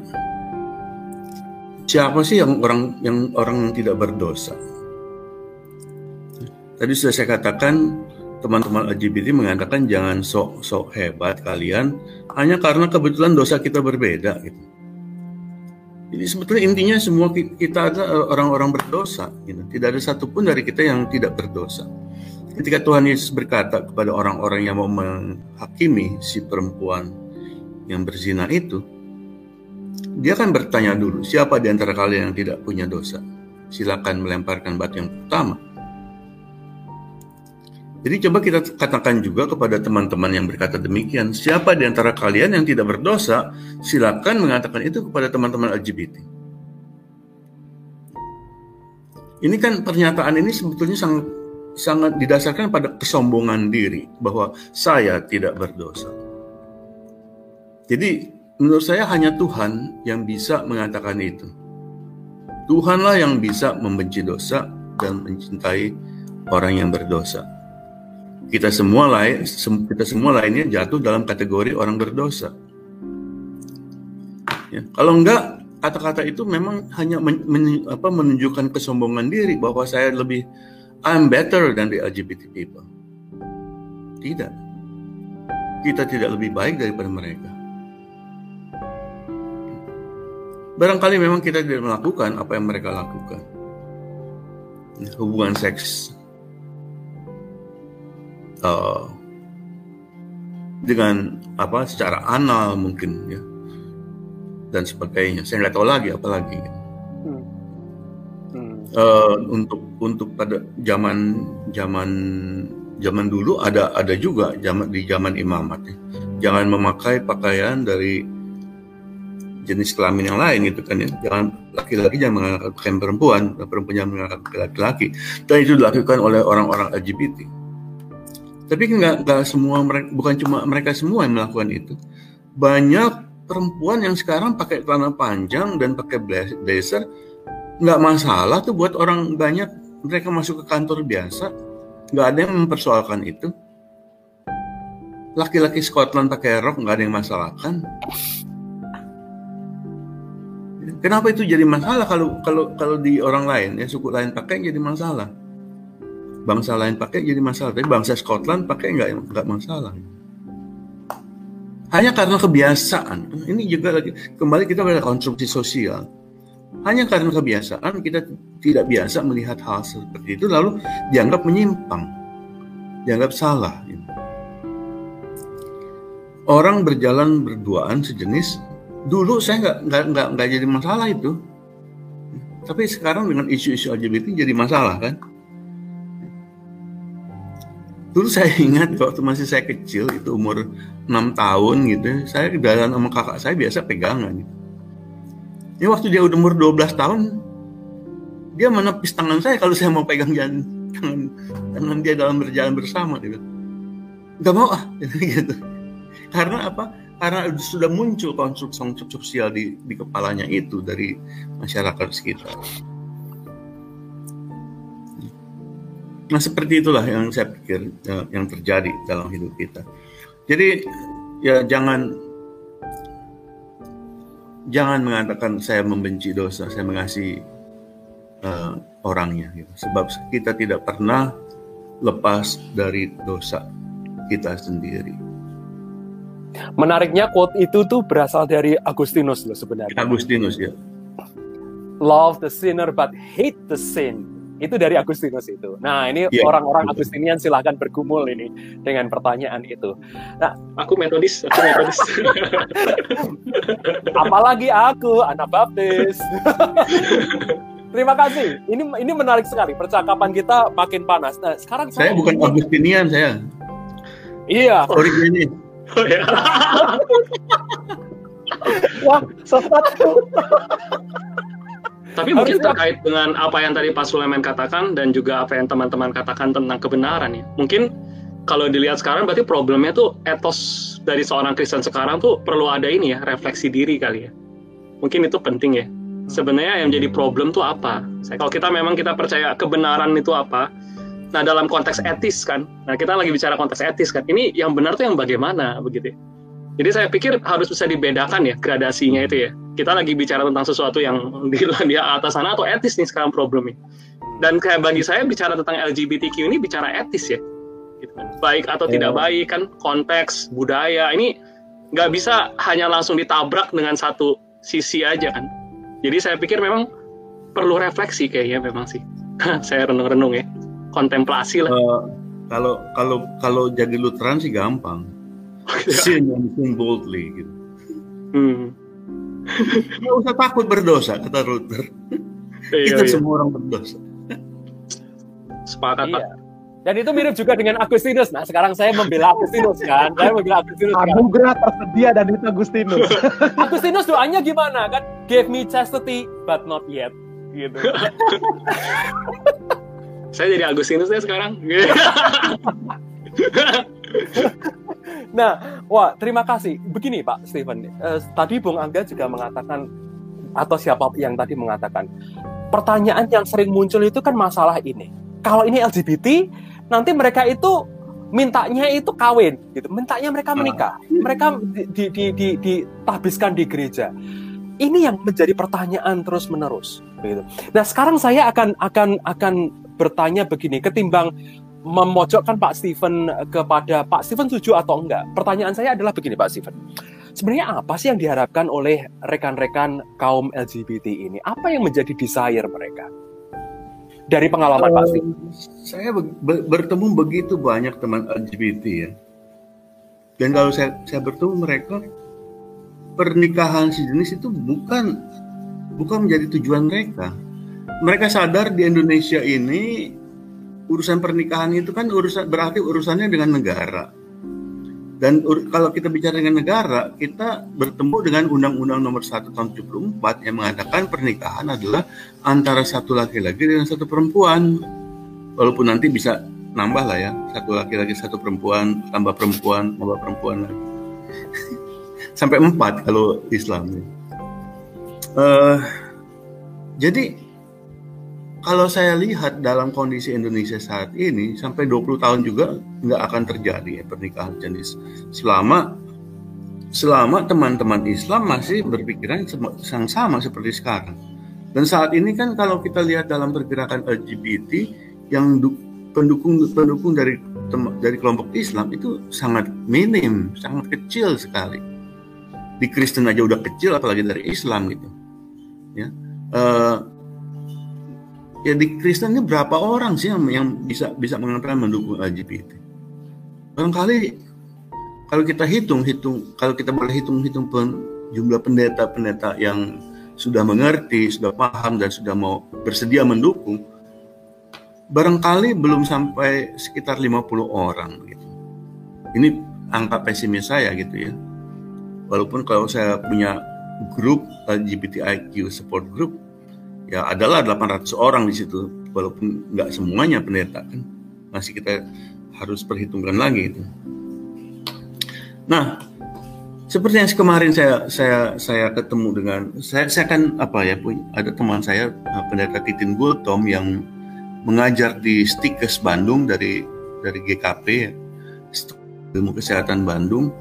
siapa sih yang orang yang orang yang tidak berdosa? Tadi sudah saya katakan teman-teman LGBT mengatakan jangan sok-sok hebat kalian hanya karena kebetulan dosa kita berbeda gitu. Jadi sebetulnya intinya semua kita adalah orang-orang berdosa. Gitu. Tidak ada satupun dari kita yang tidak berdosa. Ketika Tuhan Yesus berkata kepada orang-orang yang mau menghakimi si perempuan yang berzina itu, dia kan bertanya dulu, siapa di antara kalian yang tidak punya dosa? Silakan melemparkan batu yang pertama. Jadi coba kita katakan juga kepada teman-teman yang berkata demikian, siapa di antara kalian yang tidak berdosa, silakan mengatakan itu kepada teman-teman LGBT. Ini kan pernyataan ini sebetulnya sangat sangat didasarkan pada kesombongan diri bahwa saya tidak berdosa. Jadi menurut saya hanya Tuhan yang bisa mengatakan itu. Tuhanlah yang bisa membenci dosa dan mencintai orang yang berdosa kita semua lain kita semua lainnya jatuh dalam kategori orang berdosa. Ya, kalau enggak kata-kata itu memang hanya men, men, apa, menunjukkan kesombongan diri bahwa saya lebih I'm better than the LGBT people. Tidak. Kita tidak lebih baik daripada mereka. Barangkali memang kita tidak melakukan apa yang mereka lakukan. Hubungan seks uh, dengan apa secara anal mungkin ya dan sebagainya saya nggak tahu lagi apalagi hmm. Hmm. Uh, untuk untuk pada zaman zaman zaman dulu ada ada juga zaman di zaman imamat ya. jangan memakai pakaian dari jenis kelamin yang lain gitu kan ya. Jangan laki-laki jangan mengangkat pakaian perempuan dan perempuan jangan mengangkat laki-laki. Dan itu dilakukan oleh orang-orang LGBT tapi nggak nggak semua mereka bukan cuma mereka semua yang melakukan itu. Banyak perempuan yang sekarang pakai celana panjang dan pakai blazer nggak masalah tuh buat orang banyak. Mereka masuk ke kantor biasa nggak ada yang mempersoalkan itu. Laki-laki Scotland pakai rok nggak ada yang masalahkan kenapa itu jadi masalah kalau kalau kalau di orang lain ya suku lain pakai jadi masalah bangsa lain pakai jadi masalah, tapi bangsa Scotland pakai nggak nggak masalah. Hanya karena kebiasaan. Ini juga lagi kembali kita pada konstruksi sosial. Hanya karena kebiasaan kita tidak biasa melihat hal seperti itu lalu dianggap menyimpang, dianggap salah. Orang berjalan berduaan sejenis dulu saya nggak nggak nggak nggak jadi masalah itu, tapi sekarang dengan isu-isu LGBT jadi masalah kan? dulu saya ingat waktu masih saya kecil itu umur 6 tahun gitu saya jalan sama kakak saya biasa pegangan gitu. ini waktu dia udah umur 12 tahun dia menepis tangan saya kalau saya mau pegang jalan tangan tangan dia dalam berjalan bersama gitu nggak mau ah gitu karena apa karena sudah muncul konstruksi sosial di, di kepalanya itu dari masyarakat sekitar Nah seperti itulah yang saya pikir uh, yang terjadi dalam hidup kita. Jadi ya jangan jangan mengatakan saya membenci dosa, saya mengasihi uh, orangnya. Gitu. Sebab kita tidak pernah lepas dari dosa kita sendiri. Menariknya quote itu tuh berasal dari Agustinus loh sebenarnya. Agustinus ya. Love the sinner but hate the sin itu dari Agustinus itu. Nah, ini yeah. orang-orang Agustinian silahkan bergumul ini dengan pertanyaan itu. Nah, aku metodis, aku metodis. Apalagi aku anak baptis. Terima kasih. Ini ini menarik sekali. Percakapan kita makin panas. Nah, sekarang saya, saya bukan Agustinian saya. Iya. Originnya. Oh, ya. Wah, sesat. Tapi mungkin terkait dengan apa yang tadi Pak Sulaiman katakan dan juga apa yang teman-teman katakan tentang kebenaran ya. Mungkin kalau dilihat sekarang berarti problemnya tuh etos dari seorang Kristen sekarang tuh perlu ada ini ya, refleksi diri kali ya. Mungkin itu penting ya. Sebenarnya yang jadi problem tuh apa? Kalau kita memang kita percaya kebenaran itu apa? Nah, dalam konteks etis kan. Nah, kita lagi bicara konteks etis kan. Ini yang benar tuh yang bagaimana begitu ya. Jadi saya pikir harus bisa dibedakan ya gradasinya itu ya kita lagi bicara tentang sesuatu yang di, di atas sana atau etis nih sekarang problemnya. Dan kayak bagi saya bicara tentang LGBTQ ini bicara etis ya. Gitu kan. Baik atau yeah. tidak ya. baik kan konteks budaya ini nggak bisa hanya langsung ditabrak dengan satu sisi aja kan. Jadi saya pikir memang perlu refleksi kayaknya memang sih. saya renung-renung ya. Kontemplasi lah. Uh, kalau kalau kalau jadi Lutheran sih gampang. sin and sin boldly gitu. Hmm Nggak usah takut berdosa, kata Luther. Iya, Kita iya. semua orang berdosa. Sepakat, iya. Pak. Dan itu mirip juga dengan Agustinus. Nah, sekarang saya membela Agustinus kan. Saya membela Agustinus. Kan? Anugerah tersedia dan itu Agustinus. Agustinus doanya gimana kan? Give me chastity but not yet. Gitu. Saya jadi Agustinus ya sekarang. nah, wah terima kasih. Begini Pak Steven, eh, tadi Bung Angga juga mengatakan atau siapa yang tadi mengatakan pertanyaan yang sering muncul itu kan masalah ini. Kalau ini LGBT, nanti mereka itu mintanya itu kawin gitu mintanya mereka ah. menikah mereka di, di, di, ditabiskan di gereja ini yang menjadi pertanyaan terus menerus gitu nah sekarang saya akan akan akan bertanya begini ketimbang memojokkan Pak Steven kepada Pak Steven setuju atau enggak pertanyaan saya adalah begini Pak Steven sebenarnya apa sih yang diharapkan oleh rekan-rekan kaum LGBT ini apa yang menjadi desire mereka dari pengalaman uh, pasti? Saya be bertemu begitu banyak teman LGBT ya. Dan kalau saya saya bertemu mereka pernikahan sejenis itu bukan bukan menjadi tujuan mereka. Mereka sadar di Indonesia ini urusan pernikahan itu kan urusan berarti urusannya dengan negara dan kalau kita bicara dengan negara, kita bertemu dengan Undang-Undang Nomor 1 Tahun 74 yang mengatakan pernikahan adalah antara satu laki-laki dan satu perempuan. Walaupun nanti bisa nambah lah ya, satu laki-laki satu perempuan, tambah perempuan, tambah perempuan lagi. Sampai empat kalau Islam. Uh, jadi kalau saya lihat dalam kondisi Indonesia saat ini sampai 20 tahun juga nggak akan terjadi ya, pernikahan jenis selama selama teman-teman Islam masih berpikiran yang sama seperti sekarang. Dan saat ini kan kalau kita lihat dalam pergerakan LGBT yang pendukung pendukung dari dari kelompok Islam itu sangat minim, sangat kecil sekali. Di Kristen aja udah kecil, apalagi dari Islam gitu. Ya, uh, ya di Kristen ini berapa orang sih yang, yang bisa bisa mengatakan mendukung LGBT? Barangkali kalau kita hitung hitung kalau kita boleh hitung hitung pun jumlah pendeta-pendeta yang sudah mengerti, sudah paham dan sudah mau bersedia mendukung, barangkali belum sampai sekitar 50 orang gitu. Ini angka pesimis saya gitu ya. Walaupun kalau saya punya grup LGBTIQ support group ya adalah 800 orang di situ walaupun nggak semuanya pendeta kan masih kita harus perhitungkan lagi itu. Nah, seperti yang kemarin saya saya saya ketemu dengan saya saya kan apa ya ada teman saya eh, pendeta Titin Gultom yang mengajar di Stikes Bandung dari dari GKP ilmu kesehatan Bandung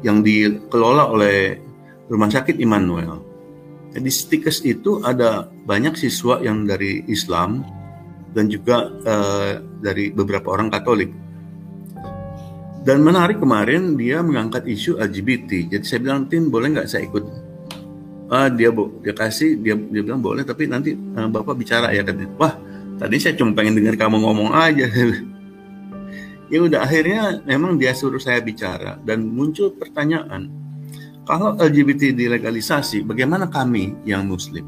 yang dikelola oleh Rumah Sakit Immanuel di Stikes itu ada banyak siswa yang dari Islam dan juga uh, dari beberapa orang Katolik. Dan menarik kemarin dia mengangkat isu LGBT. Jadi saya bilang Tin boleh nggak saya ikut? Ah dia dia kasih dia dia bilang boleh tapi nanti uh, bapak bicara ya katanya. Wah tadi saya cuma pengen dengar kamu ngomong aja. ya udah akhirnya memang dia suruh saya bicara dan muncul pertanyaan kalau LGBT dilegalisasi, bagaimana kami yang Muslim?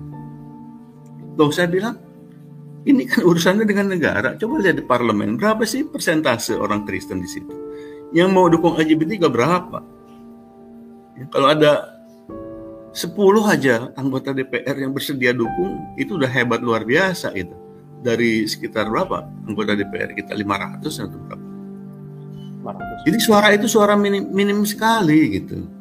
Loh, saya bilang, ini kan urusannya dengan negara. Coba lihat di parlemen, berapa sih persentase orang Kristen di situ? Yang mau dukung LGBT gak berapa? Ya, kalau ada 10 aja anggota DPR yang bersedia dukung, itu udah hebat luar biasa itu. Dari sekitar berapa anggota DPR kita 500 atau berapa? 500. Jadi suara itu suara minim, minim sekali gitu.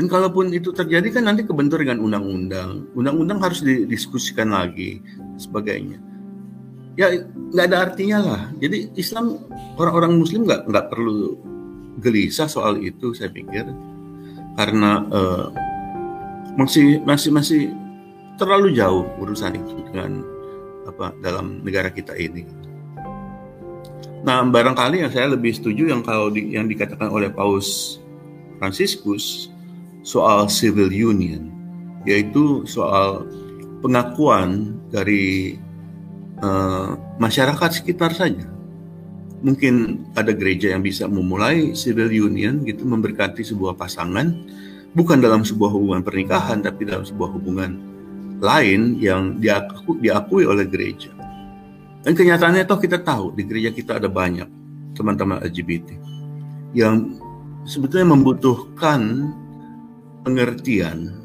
Dan kalaupun itu terjadi kan nanti kebentur dengan undang-undang. Undang-undang harus didiskusikan lagi sebagainya. Ya nggak ada artinya lah. Jadi Islam orang-orang Muslim nggak nggak perlu gelisah soal itu saya pikir karena uh, masih masih masih terlalu jauh urusan itu dengan apa dalam negara kita ini. Nah barangkali yang saya lebih setuju yang kalau di, yang dikatakan oleh Paus Franciscus soal civil union, yaitu soal pengakuan dari uh, masyarakat sekitar saja. Mungkin ada gereja yang bisa memulai civil union gitu memberkati sebuah pasangan bukan dalam sebuah hubungan pernikahan tapi dalam sebuah hubungan lain yang diaku, diakui oleh gereja. Dan kenyataannya toh kita tahu di gereja kita ada banyak teman-teman LGBT yang sebetulnya membutuhkan pengertian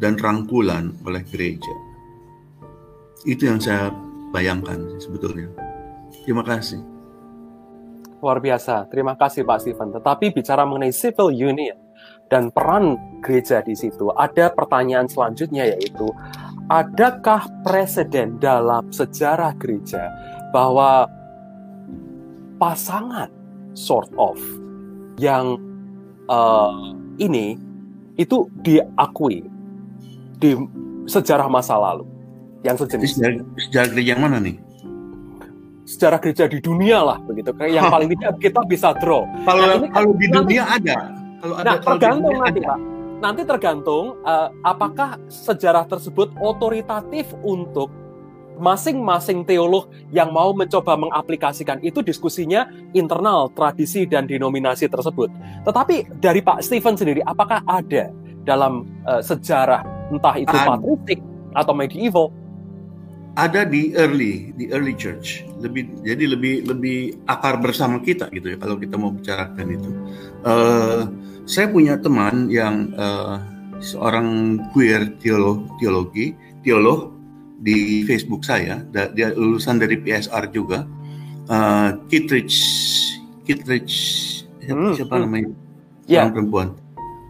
dan rangkulan oleh gereja. Itu yang saya bayangkan sebetulnya. Terima kasih. Luar biasa. Terima kasih Pak Steven. Tetapi bicara mengenai civil union dan peran gereja di situ, ada pertanyaan selanjutnya yaitu adakah presiden dalam sejarah gereja bahwa pasangan sort of yang uh, ini itu diakui di sejarah masa lalu yang sejenis. Sejarah, sejarah gereja yang mana nih? Sejarah gereja di dunia lah begitu. Yang paling tidak kita bisa draw. Kalau nah, kalau di dunia ada. Kalau ada nah, kalau tergantung nanti ada. Pak. Nanti tergantung uh, apakah sejarah tersebut otoritatif untuk masing-masing teolog yang mau mencoba mengaplikasikan itu diskusinya internal tradisi dan denominasi tersebut. Tetapi dari Pak Stephen sendiri, apakah ada dalam uh, sejarah entah itu patristik atau medieval? Ada di early di early church. Lebih jadi lebih lebih akar bersama kita gitu ya kalau kita mau bicarakan itu. Uh, saya punya teman yang uh, seorang queer teolog teologi teolog di Facebook saya dia lulusan dari PSR juga uh, Kittredge Kittredge hmm, siapa hmm. namanya yeah. perempuan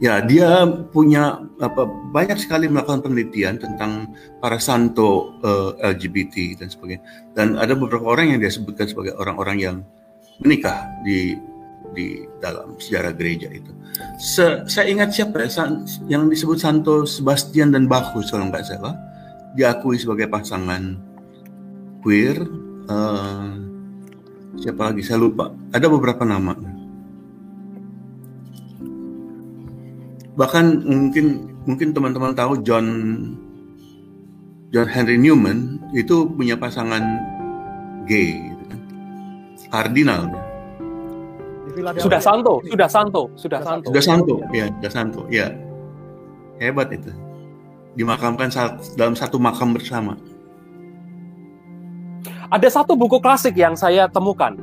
Ya, dia punya apa banyak sekali melakukan penelitian tentang para santo uh, eh, LGBT dan sebagainya. Dan ada beberapa orang yang dia sebutkan sebagai orang-orang yang menikah di di dalam sejarah gereja itu. Se, saya ingat siapa ya, yang disebut Santo Sebastian dan Bacchus kalau nggak salah, diakui sebagai pasangan queer. Uh, siapa lagi saya lupa. Ada beberapa nama. bahkan mungkin mungkin teman-teman tahu John John Henry Newman itu punya pasangan gay gitu kan. Kardinal Sudah santo, sudah santo, sudah santo. Sudah santo, ya, sudah santo, ya. Hebat itu. Dimakamkan dalam satu makam bersama. Ada satu buku klasik yang saya temukan,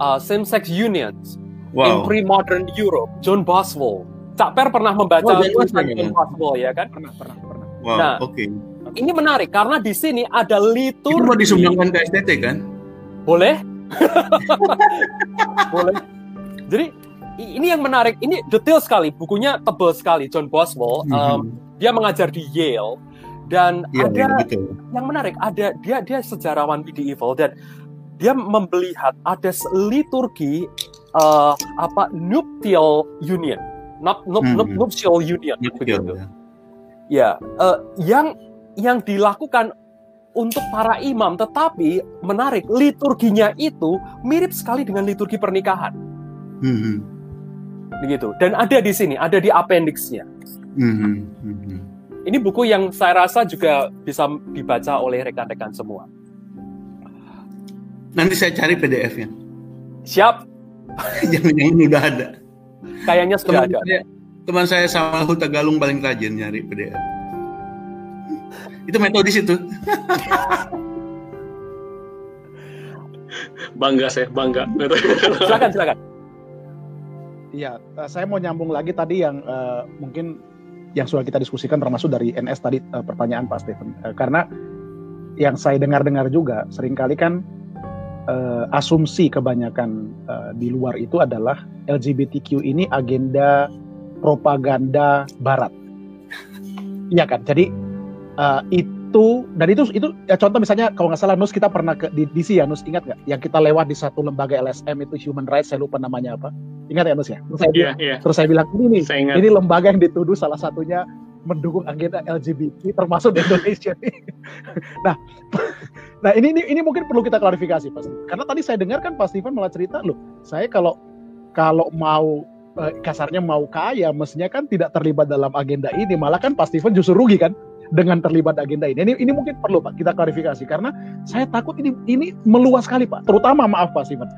uh, Same Sex Unions wow. in Pre-Modern Europe, John Boswell Cak Per pernah membaca oh, tulisan Impossible ya kan? Pernah, pernah, pernah. Wow, nah, oke. Okay. Ini menarik karena di sini ada litur. Itu mau disumbangkan ke STT kan? Boleh? Boleh. Jadi ini yang menarik. Ini detail sekali. Bukunya tebal sekali. John Boswell. Mm -hmm. um, dia mengajar di Yale dan ya, ada ya, yang menarik. Ada dia dia sejarawan medieval dan dia melihat ada liturgi uh, apa nuptial union not, not, hmm. nuptial union nuptial, begitu. Ya, ya uh, yang yang dilakukan untuk para imam, tetapi menarik liturginya itu mirip sekali dengan liturgi pernikahan. Hmm. Begitu. Dan ada di sini, ada di appendixnya. Hmm. Hmm. Ini buku yang saya rasa juga bisa dibaca oleh rekan-rekan semua. Nanti saya cari PDF-nya. Siap. Jangan-jangan udah ada. Kayaknya sudah teman ada. Saya, teman saya sama Huta Galung paling rajin nyari PDF. Itu metodis itu. bangga saya, bangga. silakan, silakan. Iya, uh, saya mau nyambung lagi tadi yang uh, mungkin yang sudah kita diskusikan termasuk dari NS tadi uh, pertanyaan Pak Stephen. Uh, karena yang saya dengar-dengar juga sering kali kan uh, asumsi kebanyakan uh, di luar itu adalah LGBTQ ini agenda propaganda Barat. Iya kan? Jadi uh, itu dan itu itu ya contoh misalnya kalau nggak salah Nus kita pernah ke di DC ya Nus ingat nggak? Yang kita lewat di satu lembaga LSM itu Human Rights saya lupa namanya apa. Ingat ya Nus ya? Terus saya, yeah, bilang, yeah. terus saya bilang ini nih, ini lembaga yang dituduh salah satunya mendukung agenda LGBT termasuk di Indonesia. nah, nah ini, ini ini mungkin perlu kita klarifikasi pasti. Karena tadi saya dengar kan Pak Steven malah cerita loh, saya kalau kalau mau eh, kasarnya mau kaya, mestinya kan tidak terlibat dalam agenda ini, malah kan Pak Steven justru rugi kan dengan terlibat agenda ini. Ini, ini mungkin perlu Pak kita klarifikasi karena saya takut ini ini meluas sekali Pak, terutama maaf Pak Steven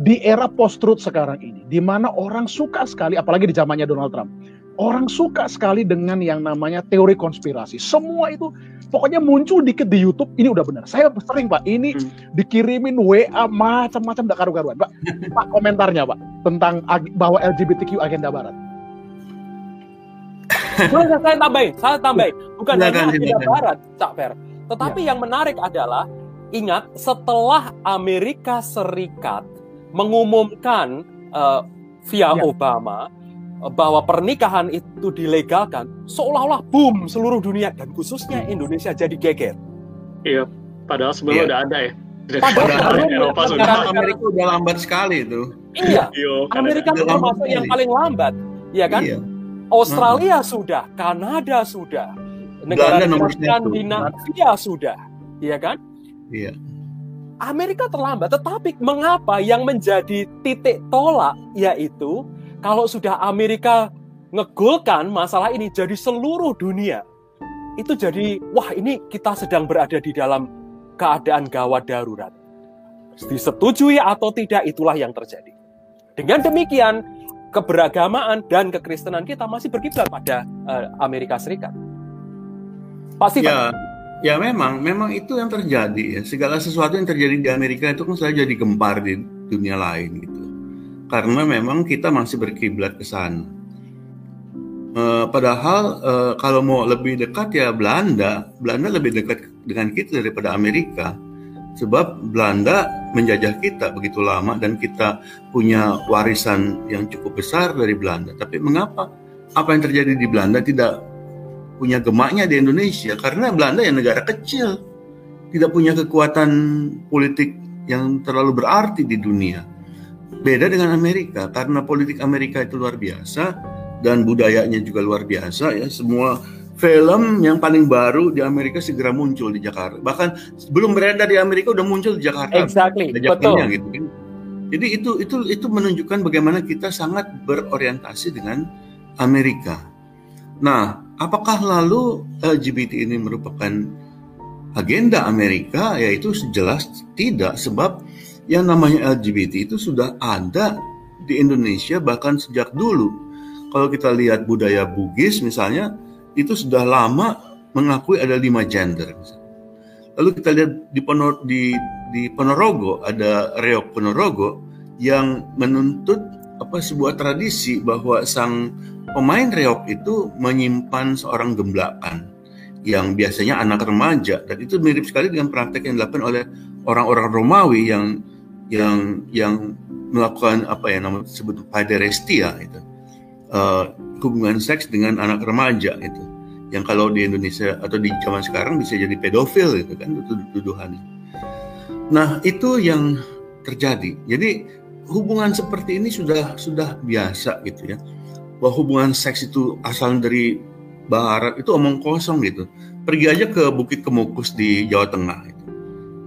di era post truth sekarang ini, di mana orang suka sekali, apalagi di zamannya Donald Trump, orang suka sekali dengan yang namanya teori konspirasi. Semua itu pokoknya muncul dikit di YouTube, ini udah benar. Saya sering Pak, ini hmm. dikirimin WA macam-macam dak karu-karuan. Pak, Pak komentarnya Pak tentang bahwa LGBTQ agenda barat. Boleh saya tambahin, saya tambahin. Bukan hanya agenda barat, Cak Fer. Tetapi ya. yang menarik adalah ingat setelah Amerika Serikat mengumumkan uh, via ya. Obama bahwa pernikahan itu dilegalkan, seolah-olah boom seluruh dunia dan khususnya Indonesia jadi geger. Iya, padahal sebelumnya iya. udah ada ya. Padahal Eropa sudah. Amerika udah lambat sekali itu. Iya. iya Amerika itu termasuk yang paling lambat, ya kan? Iya. Australia hmm. sudah, Kanada sudah, negara Skandinavia sudah, ya kan? Iya. Amerika terlambat, tetapi mengapa yang menjadi titik tolak yaitu kalau sudah Amerika ngegolkan masalah ini jadi seluruh dunia, itu jadi wah ini kita sedang berada di dalam keadaan gawat darurat. Disetujui atau tidak itulah yang terjadi. Dengan demikian, keberagamaan dan kekristenan kita masih berkiblat pada uh, Amerika Serikat. Pasti ya, ya memang, memang itu yang terjadi ya. Segala sesuatu yang terjadi di Amerika itu kan selalu jadi gempar di dunia lain gitu karena memang kita masih berkiblat ke sana. Uh, padahal uh, kalau mau lebih dekat ya Belanda, Belanda lebih dekat dengan kita daripada Amerika. Sebab Belanda menjajah kita begitu lama dan kita punya warisan yang cukup besar dari Belanda. Tapi mengapa apa yang terjadi di Belanda tidak punya gemaknya di Indonesia? Karena Belanda yang negara kecil, tidak punya kekuatan politik yang terlalu berarti di dunia. Beda dengan Amerika karena politik Amerika itu luar biasa dan budayanya juga luar biasa ya. Semua film yang paling baru di Amerika segera muncul di Jakarta. Bahkan sebelum beredar di Amerika udah muncul di Jakarta. Exactly. Betul. Gitu kan. Jadi itu itu itu menunjukkan bagaimana kita sangat berorientasi dengan Amerika. Nah, apakah lalu LGBT ini merupakan agenda Amerika? Yaitu jelas tidak sebab yang namanya LGBT itu sudah ada di Indonesia bahkan sejak dulu. Kalau kita lihat budaya Bugis misalnya, itu sudah lama mengakui ada lima gender. Lalu kita lihat di, Ponor, di, di Ponorogo ada Reok Ponorogo yang menuntut apa sebuah tradisi bahwa sang pemain reok itu menyimpan seorang gemblakan yang biasanya anak remaja dan itu mirip sekali dengan praktek yang dilakukan oleh orang-orang Romawi yang yang yang melakukan apa ya namanya sebut pederestia itu uh, hubungan seks dengan anak remaja itu yang kalau di Indonesia atau di zaman sekarang bisa jadi pedofil itu kan tuduhannya. Nah itu yang terjadi. Jadi hubungan seperti ini sudah sudah biasa gitu ya. Bahwa hubungan seks itu asal dari barat itu omong kosong gitu. Pergi aja ke Bukit Kemukus di Jawa Tengah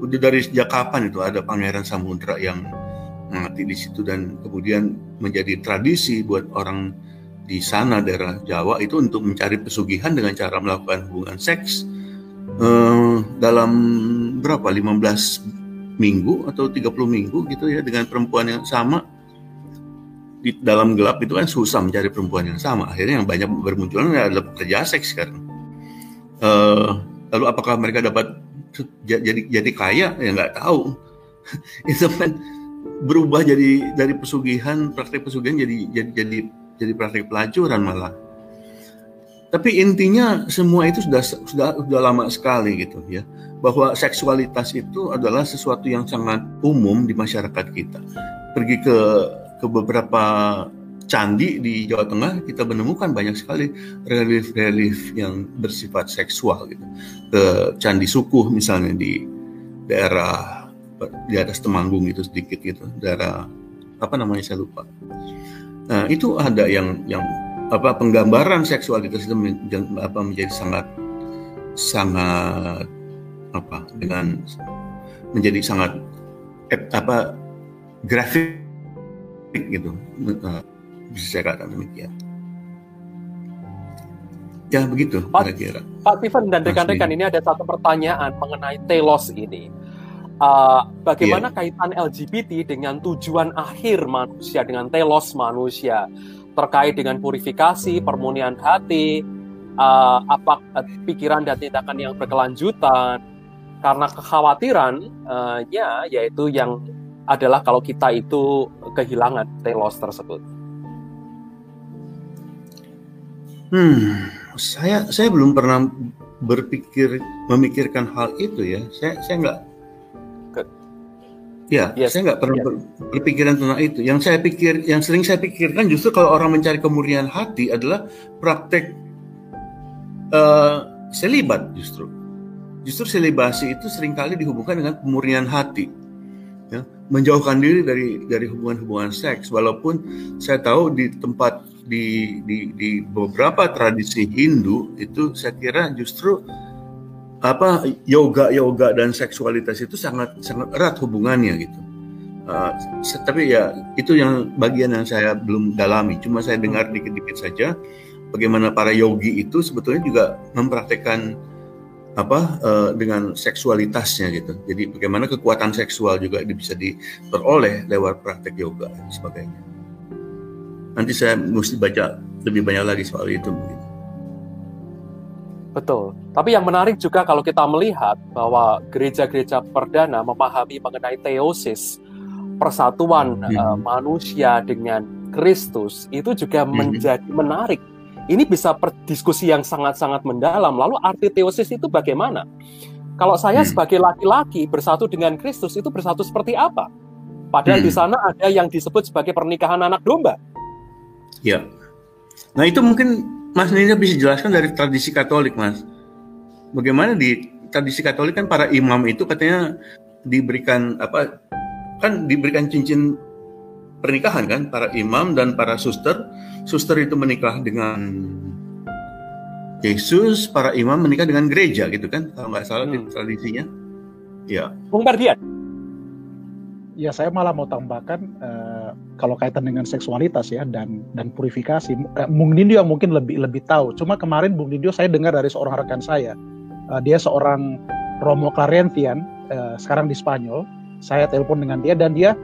udah dari sejak kapan itu ada pangeran samudra yang mati di situ dan kemudian menjadi tradisi buat orang di sana daerah Jawa itu untuk mencari pesugihan dengan cara melakukan hubungan seks eh, dalam berapa 15 minggu atau 30 minggu gitu ya dengan perempuan yang sama. Di dalam gelap itu kan susah mencari perempuan yang sama. Akhirnya yang banyak bermunculan adalah pekerja seks sekarang. Eh, lalu apakah mereka dapat jadi jadi kaya? Ya nggak tahu. Itu kan berubah jadi dari pesugihan praktek pesugihan jadi jadi jadi jadi praktek pelacuran malah tapi intinya semua itu sudah sudah sudah lama sekali gitu ya bahwa seksualitas itu adalah sesuatu yang sangat umum di masyarakat kita pergi ke ke beberapa candi di Jawa Tengah kita menemukan banyak sekali relief-relief yang bersifat seksual gitu. Ke candi Sukuh misalnya di daerah di atas Temanggung itu sedikit gitu, daerah apa namanya saya lupa. Nah, itu ada yang yang apa penggambaran seksualitas itu apa menjadi sangat sangat apa dengan menjadi sangat apa grafik gitu bisa saya katakan demikian. Ya begitu Pak, kira-kira. Pak Steven dan rekan-rekan ini ada satu pertanyaan mengenai telos ini. Uh, bagaimana yeah. kaitan LGBT dengan tujuan akhir manusia dengan telos manusia? terkait dengan purifikasi, permunian hati, uh, apa uh, pikiran dan tindakan yang berkelanjutan karena kekhawatiran uh, ya yaitu yang adalah kalau kita itu kehilangan telos tersebut. Hmm, saya saya belum pernah berpikir memikirkan hal itu ya. Saya saya nggak Ya, yes. saya nggak pernah yes. berpikiran tentang itu. Yang saya pikir, yang sering saya pikirkan justru kalau orang mencari kemurnian hati adalah praktek uh, selibat justru. Justru selibasi itu sering kali dihubungkan dengan kemurnian hati. Ya, menjauhkan diri dari dari hubungan-hubungan seks. Walaupun saya tahu di tempat di, di, di beberapa tradisi Hindu itu saya kira justru apa yoga yoga dan seksualitas itu sangat sangat erat hubungannya gitu. Uh, tapi ya itu yang bagian yang saya belum dalami. Cuma saya dengar dikit-dikit saja bagaimana para yogi itu sebetulnya juga mempraktekkan apa uh, dengan seksualitasnya gitu. Jadi bagaimana kekuatan seksual juga bisa diperoleh lewat praktek yoga dan sebagainya. Nanti saya mesti baca lebih banyak lagi soal itu mungkin. Betul. Tapi yang menarik juga kalau kita melihat bahwa gereja-gereja perdana memahami mengenai teosis, persatuan hmm. uh, manusia dengan Kristus itu juga hmm. menjadi menarik. Ini bisa diskusi yang sangat-sangat mendalam. Lalu arti teosis itu bagaimana? Kalau saya hmm. sebagai laki-laki bersatu dengan Kristus itu bersatu seperti apa? Padahal hmm. di sana ada yang disebut sebagai pernikahan anak domba. Ya. Nah itu mungkin Mas Nina bisa jelaskan dari tradisi Katolik, Mas. Bagaimana di tradisi Katolik kan para imam itu katanya diberikan apa? Kan diberikan cincin pernikahan kan para imam dan para suster. Suster itu menikah dengan Yesus, para imam menikah dengan gereja gitu kan? Kalau nggak salah hmm. tradisinya. Ya. Bung Bardian ya saya malah mau tambahkan uh, kalau kaitan dengan seksualitas ya dan dan purifikasi uh, Bung Nindyo mungkin lebih lebih tahu cuma kemarin Bung Nindyo saya dengar dari seorang rekan saya uh, dia seorang Romo Clarentian uh, sekarang di Spanyol saya telepon dengan dia dan dia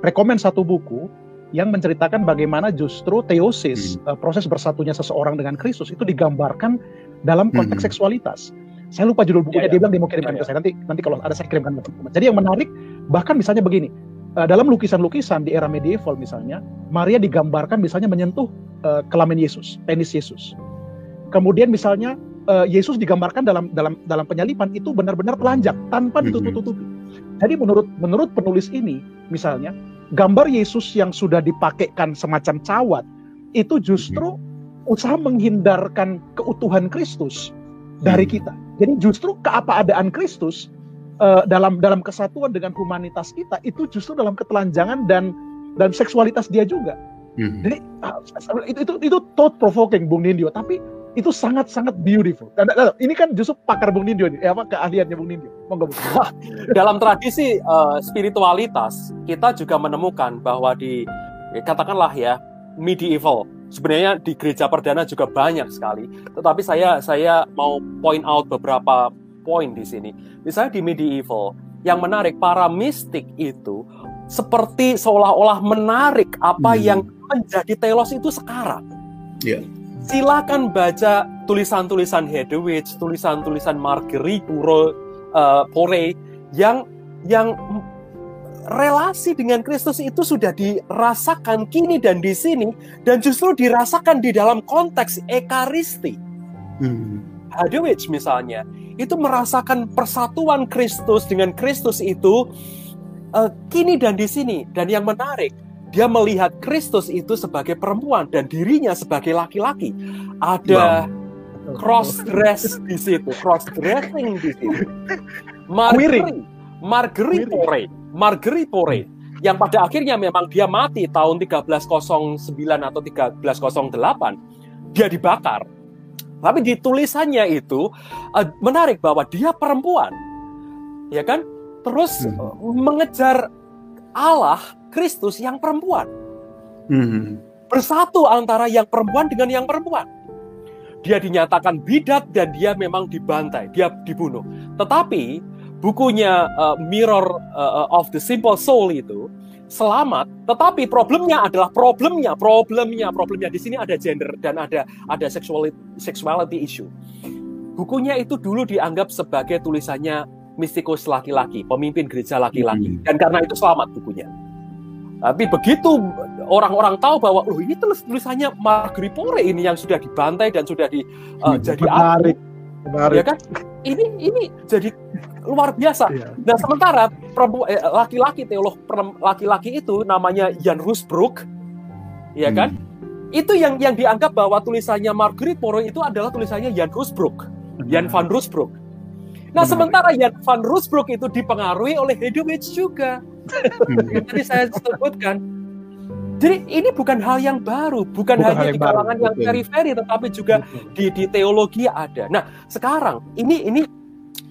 rekomend satu buku yang menceritakan bagaimana justru teosis hmm. uh, proses bersatunya seseorang dengan Kristus itu digambarkan dalam konteks hmm. seksualitas saya lupa judul bukunya, ya, ya. dia bilang dia mau kirimkan ya, ya. ke saya. Nanti nanti kalau ada saya kirimkan ke teman-teman. Jadi yang menarik, bahkan misalnya begini, uh, dalam lukisan-lukisan di era medieval misalnya, Maria digambarkan misalnya menyentuh uh, kelamin Yesus, penis Yesus. Kemudian misalnya uh, Yesus digambarkan dalam dalam dalam penyalipan itu benar-benar telanjang tanpa mhm. ditutup-tutupi. Jadi menurut menurut penulis ini misalnya gambar Yesus yang sudah dipakaikan semacam cawat itu justru mhm. usaha menghindarkan keutuhan Kristus dari hmm. kita. Jadi justru keapaadaan Kristus uh, dalam dalam kesatuan dengan humanitas kita itu justru dalam ketelanjangan dan dan seksualitas dia juga. Hmm. Jadi uh, itu itu itu thought provoking Bung Nindyo, tapi itu sangat sangat beautiful. Dan, dan ini kan justru pakar Bung Nindyo nih, ya apa keahliannya Bung Nindyo. Monggo Bung. dalam tradisi uh, spiritualitas kita juga menemukan bahwa di katakanlah ya medieval sebenarnya di gereja perdana juga banyak sekali. Tetapi saya saya mau point out beberapa poin di sini. Misalnya di medieval, yang menarik para mistik itu seperti seolah-olah menarik apa hmm. yang menjadi telos itu sekarang. Yeah. Silakan baca tulisan-tulisan Hedewig, tulisan-tulisan Marguerite Puro, uh, Pore yang yang relasi dengan Kristus itu sudah dirasakan kini dan di sini dan justru dirasakan di dalam konteks ekaristi. Hmm. Hadewich misalnya itu merasakan persatuan Kristus dengan Kristus itu uh, kini dan di sini dan yang menarik dia melihat Kristus itu sebagai perempuan dan dirinya sebagai laki-laki. Ada wow. cross dress di situ, cross dressing di situ. Marguerite, Marguerite Marguerite yang pada akhirnya memang dia mati tahun 1309 atau 1308 dia dibakar tapi di tulisannya itu uh, menarik bahwa dia perempuan. Ya kan? Terus hmm. mengejar Allah Kristus yang perempuan. Hmm. bersatu antara yang perempuan dengan yang perempuan. Dia dinyatakan bidat dan dia memang dibantai dia dibunuh. Tetapi bukunya uh, Mirror uh, of the Simple Soul itu selamat, tetapi problemnya adalah problemnya, problemnya, problemnya di sini ada gender dan ada ada sexuality, sexuality issue. Bukunya itu dulu dianggap sebagai tulisannya mistikus laki-laki, pemimpin gereja laki-laki, Hmm. dan karena itu selamat bukunya. Tapi begitu orang-orang tahu bahwa loh ini tulis tulisannya Pore ini yang sudah dibantai dan sudah di uh, jadi apa? Menarik, Ya menarik. kan? Ini ini jadi luar biasa. Iya. Nah sementara eh, laki-laki teolog laki-laki itu namanya Jan Rusbrook, ya kan? Itu yang yang dianggap bahwa tulisannya Marguerite Pore itu adalah tulisannya Jan Rusbrook, Jan van Rusbrook. Nah Benar. sementara Jan van Rusbrook itu dipengaruhi oleh Hedowitz juga, Hmm. yang tadi saya sebutkan. Jadi ini bukan hal yang baru, bukan, Bukan hanya di kalangan yang periferi, tetapi juga di, di teologi ada. Nah, sekarang ini ini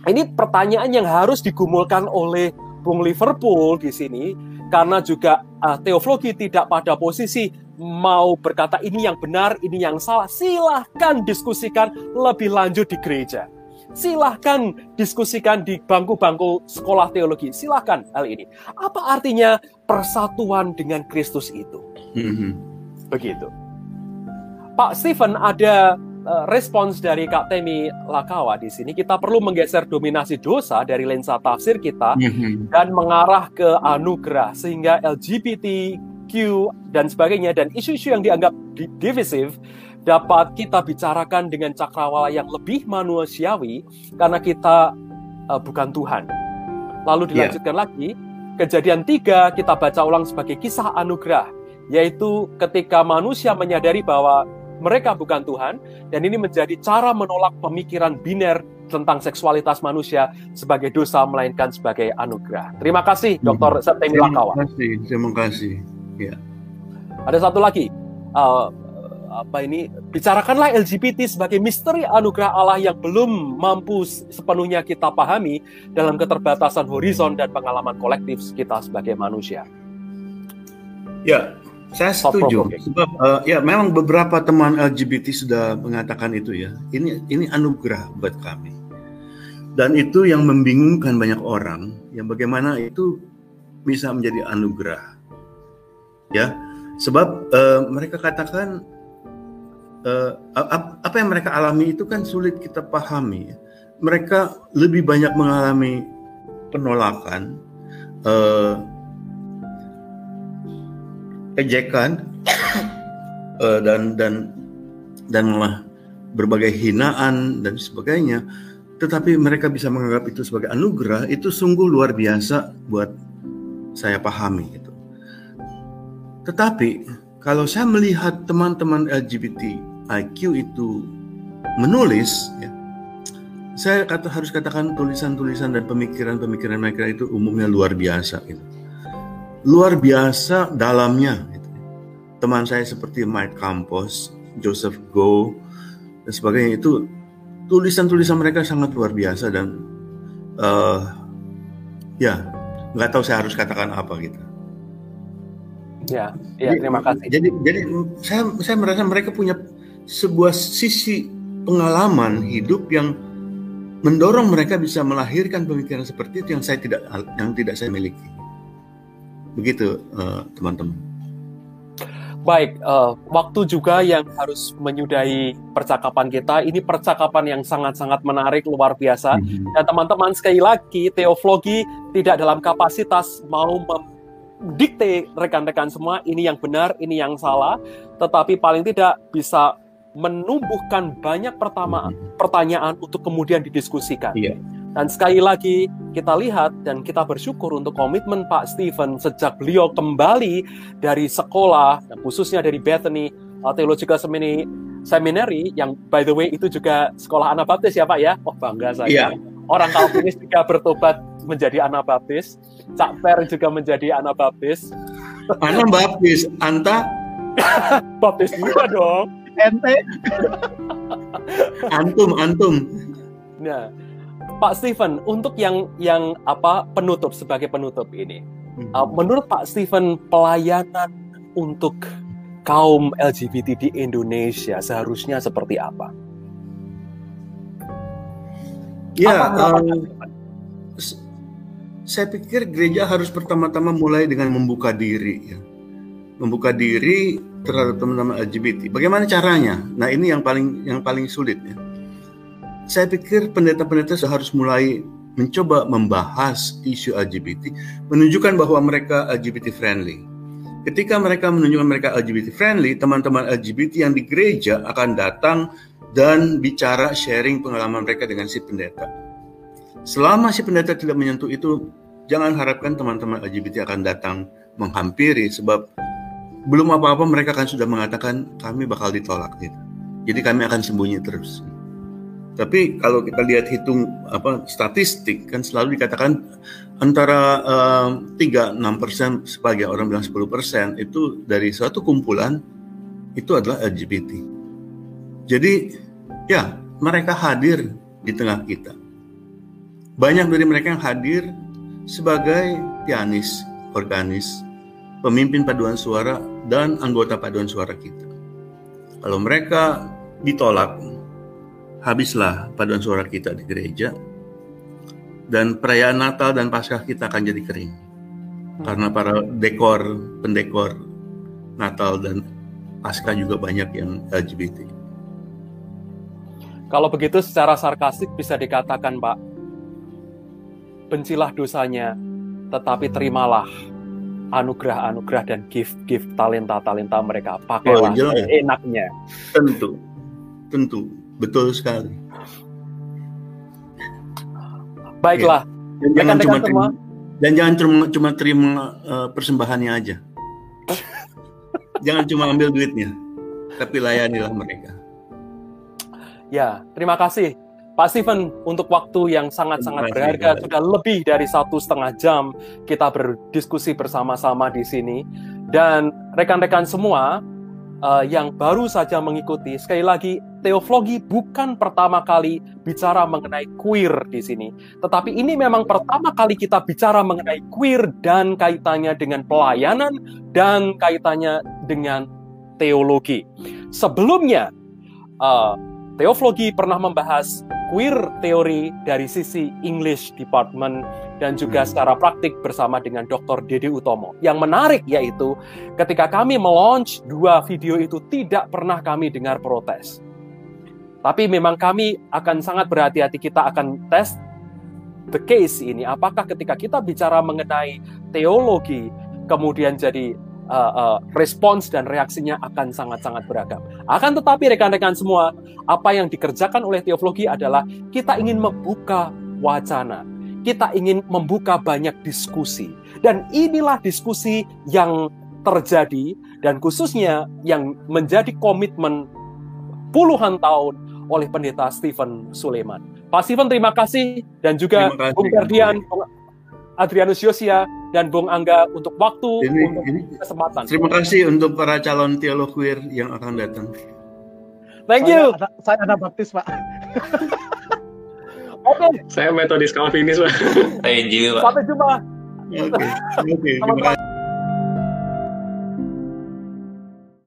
ini pertanyaan yang harus digumulkan oleh Bung Liverpool di sini karena juga uh, teologi tidak pada posisi mau berkata ini yang benar, ini yang salah. Silahkan diskusikan lebih lanjut di gereja. Silahkan diskusikan di bangku-bangku sekolah teologi. Silahkan hal ini. Apa artinya persatuan dengan Kristus itu? Mhm. Begitu. Pak Stephen ada eh, respons dari Kak Temi Lakawa di sini. Kita perlu menggeser dominasi dosa dari lensa tafsir kita Mhm. dan mengarah ke anugerah sehingga LGBTQ dan sebagainya dan isu-isu yang dianggap di- divisif dapat kita bicarakan dengan cakrawala yang lebih manusiawi karena kita eh, bukan Tuhan. Lalu Ya. dilanjutkan lagi, kejadian tiga kita baca ulang sebagai kisah anugerah, yaitu ketika manusia menyadari bahwa mereka bukan Tuhan, dan ini menjadi cara menolak pemikiran biner tentang seksualitas manusia sebagai dosa, melainkan sebagai anugerah. Terima kasih, Dr. Septemi Terima kasih, terima kasih. Ada satu lagi, uh, apa ini? Bicarakanlah LGBT sebagai misteri anugerah Allah yang belum mampu sepenuhnya kita pahami dalam keterbatasan horizon dan pengalaman kolektif kita sebagai manusia. Ya, saya setuju. Sebab eh, ya memang beberapa teman LGBT sudah mengatakan itu ya. Ini ini anugerah buat kami. Dan itu yang membingungkan banyak orang, yang bagaimana itu bisa menjadi anugerah. Ya, sebab eh, mereka katakan eh, ap- apa yang mereka alami itu kan sulit kita pahami. Mereka lebih banyak mengalami penolakan, eh, ejekan eh, dan dan dan malah berbagai hinaan dan sebagainya tetapi mereka bisa menganggap itu sebagai anugerah itu sungguh luar biasa buat saya pahami itu tetapi kalau saya melihat teman-teman LGBT IQ itu menulis ya, saya kata harus katakan tulisan-tulisan dan pemikiran-pemikiran mereka itu umumnya luar biasa gitu luar biasa dalamnya. gitu. Teman saya seperti Mike Campos, Joseph Go, dan sebagainya itu tulisan-tulisan mereka sangat luar biasa dan eh, ya nggak tahu saya harus katakan apa gitu. Ya, ya terima kasih. Jadi jadi saya saya merasa mereka punya sebuah sisi pengalaman hidup yang mendorong mereka bisa melahirkan pemikiran seperti itu yang saya tidak yang tidak saya miliki. Begitu eh, teman-teman. Baik, eh, waktu juga yang harus menyudahi percakapan kita. Ini percakapan yang sangat-sangat menarik, luar biasa. Mhm. Dan teman-teman sekali lagi, teoflogi tidak dalam kapasitas mau mendikte rekan-rekan semua ini yang benar, ini yang salah, tetapi paling tidak bisa menumbuhkan banyak pertama pertanyaan untuk kemudian didiskusikan. Iya. Dan sekali lagi kita lihat dan kita bersyukur untuk komitmen Pak Stephen sejak beliau kembali dari sekolah, khususnya dari Bethany uh, Theological Seminary, Seminary yang by the way itu juga sekolah Anabaptis ya Pak ya. Oh bangga saya. Iya. Orang Calvinis juga bertobat menjadi Anabaptis. Cak Per juga menjadi Anabaptis. Ana baptis, anta Baptis juga dong. Ente antum antum. Nah, Pak Stephen, untuk yang yang apa penutup sebagai penutup ini, uh, menurut Pak Stephen pelayanan untuk kaum LGBT di Indonesia seharusnya seperti apa? Ya, Apa eh, s- saya pikir gereja harus pertama-tama mulai dengan membuka diri ya. Membuka diri terhadap teman-teman LGBT. Bagaimana caranya? Nah, ini yang paling yang paling sulit ya. Saya pikir pendeta-pendeta harus mulai mencoba membahas isu LGBT, menunjukkan bahwa mereka LGBT friendly. Ketika mereka menunjukkan mereka LGBT friendly, teman-teman LGBT yang di gereja akan datang dan bicara sharing pengalaman mereka dengan si pendeta. Selama si pendeta tidak menyentuh itu, jangan harapkan teman-teman LGBT akan datang menghampiri sebab belum apa-apa mereka akan sudah mengatakan kami bakal ditolak gitu. Jadi kami akan sembunyi terus. Tapi kalau kita lihat hitung apa statistik kan selalu dikatakan antara uh, 3 6 persen sebagai orang bilang 10 persen itu dari suatu kumpulan itu adalah LGBT. Jadi ya mereka hadir di tengah kita. Banyak dari mereka yang hadir sebagai pianis, organis, pemimpin paduan suara, dan anggota paduan suara kita. Kalau mereka ditolak, habislah paduan suara kita di gereja, dan perayaan Natal dan Paskah kita akan jadi kering. Karena para dekor, pendekor Natal dan Paskah juga banyak yang LGBT. Kalau begitu secara sarkastik bisa dikatakan, Pak, bencilah dosanya, tetapi terimalah anugerah-anugerah dan gift-gift talenta-talenta mereka. Pakailah oh, enaknya. Tentu, tentu, betul sekali. Baiklah. Ya. Dan jangan cuma terima, dan jangan cuma cuma terima uh, persembahannya aja. jangan cuma ambil duitnya, tapi layanilah mereka. Ya, terima kasih Pak Steven, untuk waktu yang sangat-sangat berharga, sudah lebih dari satu setengah jam kita berdiskusi bersama-sama di sini. Dan rekan-rekan semua uh, yang baru saja mengikuti, sekali lagi, teoflogi bukan pertama kali bicara mengenai queer di sini. Tetapi ini memang pertama kali kita bicara mengenai queer dan kaitannya dengan pelayanan dan kaitannya dengan teologi. Sebelumnya, uh, teoflogi pernah membahas queer teori dari sisi English Department dan juga hmm. secara praktik bersama dengan Dr. Dede Utomo. Yang menarik yaitu ketika kami melaunch dua video itu tidak pernah kami dengar protes. Tapi memang kami akan sangat berhati-hati kita akan tes the case ini. Apakah ketika kita bicara mengenai teologi kemudian jadi uh, uh, respons dan reaksinya akan sangat-sangat beragam. Akan tetapi rekan-rekan semua, apa yang dikerjakan oleh teologi adalah kita ingin membuka wacana. Kita ingin membuka banyak diskusi. Dan inilah diskusi yang terjadi dan khususnya yang menjadi komitmen puluhan tahun oleh pendeta Stephen Suleman. Pak Stephen terima kasih dan juga Bung Ferdian, Adrianus Yosia dan Bung Angga untuk waktu ini, untuk ini, kesempatan. Terima kasih untuk para calon teolog queer yang akan datang. Thank you. Saya, saya anak baptis, Pak. Oke. Okay. Saya metodis Calvinis, Pak. Thank you, Pak. Sampai jumpa. Oke. Okay. Oke, okay, terima kasih.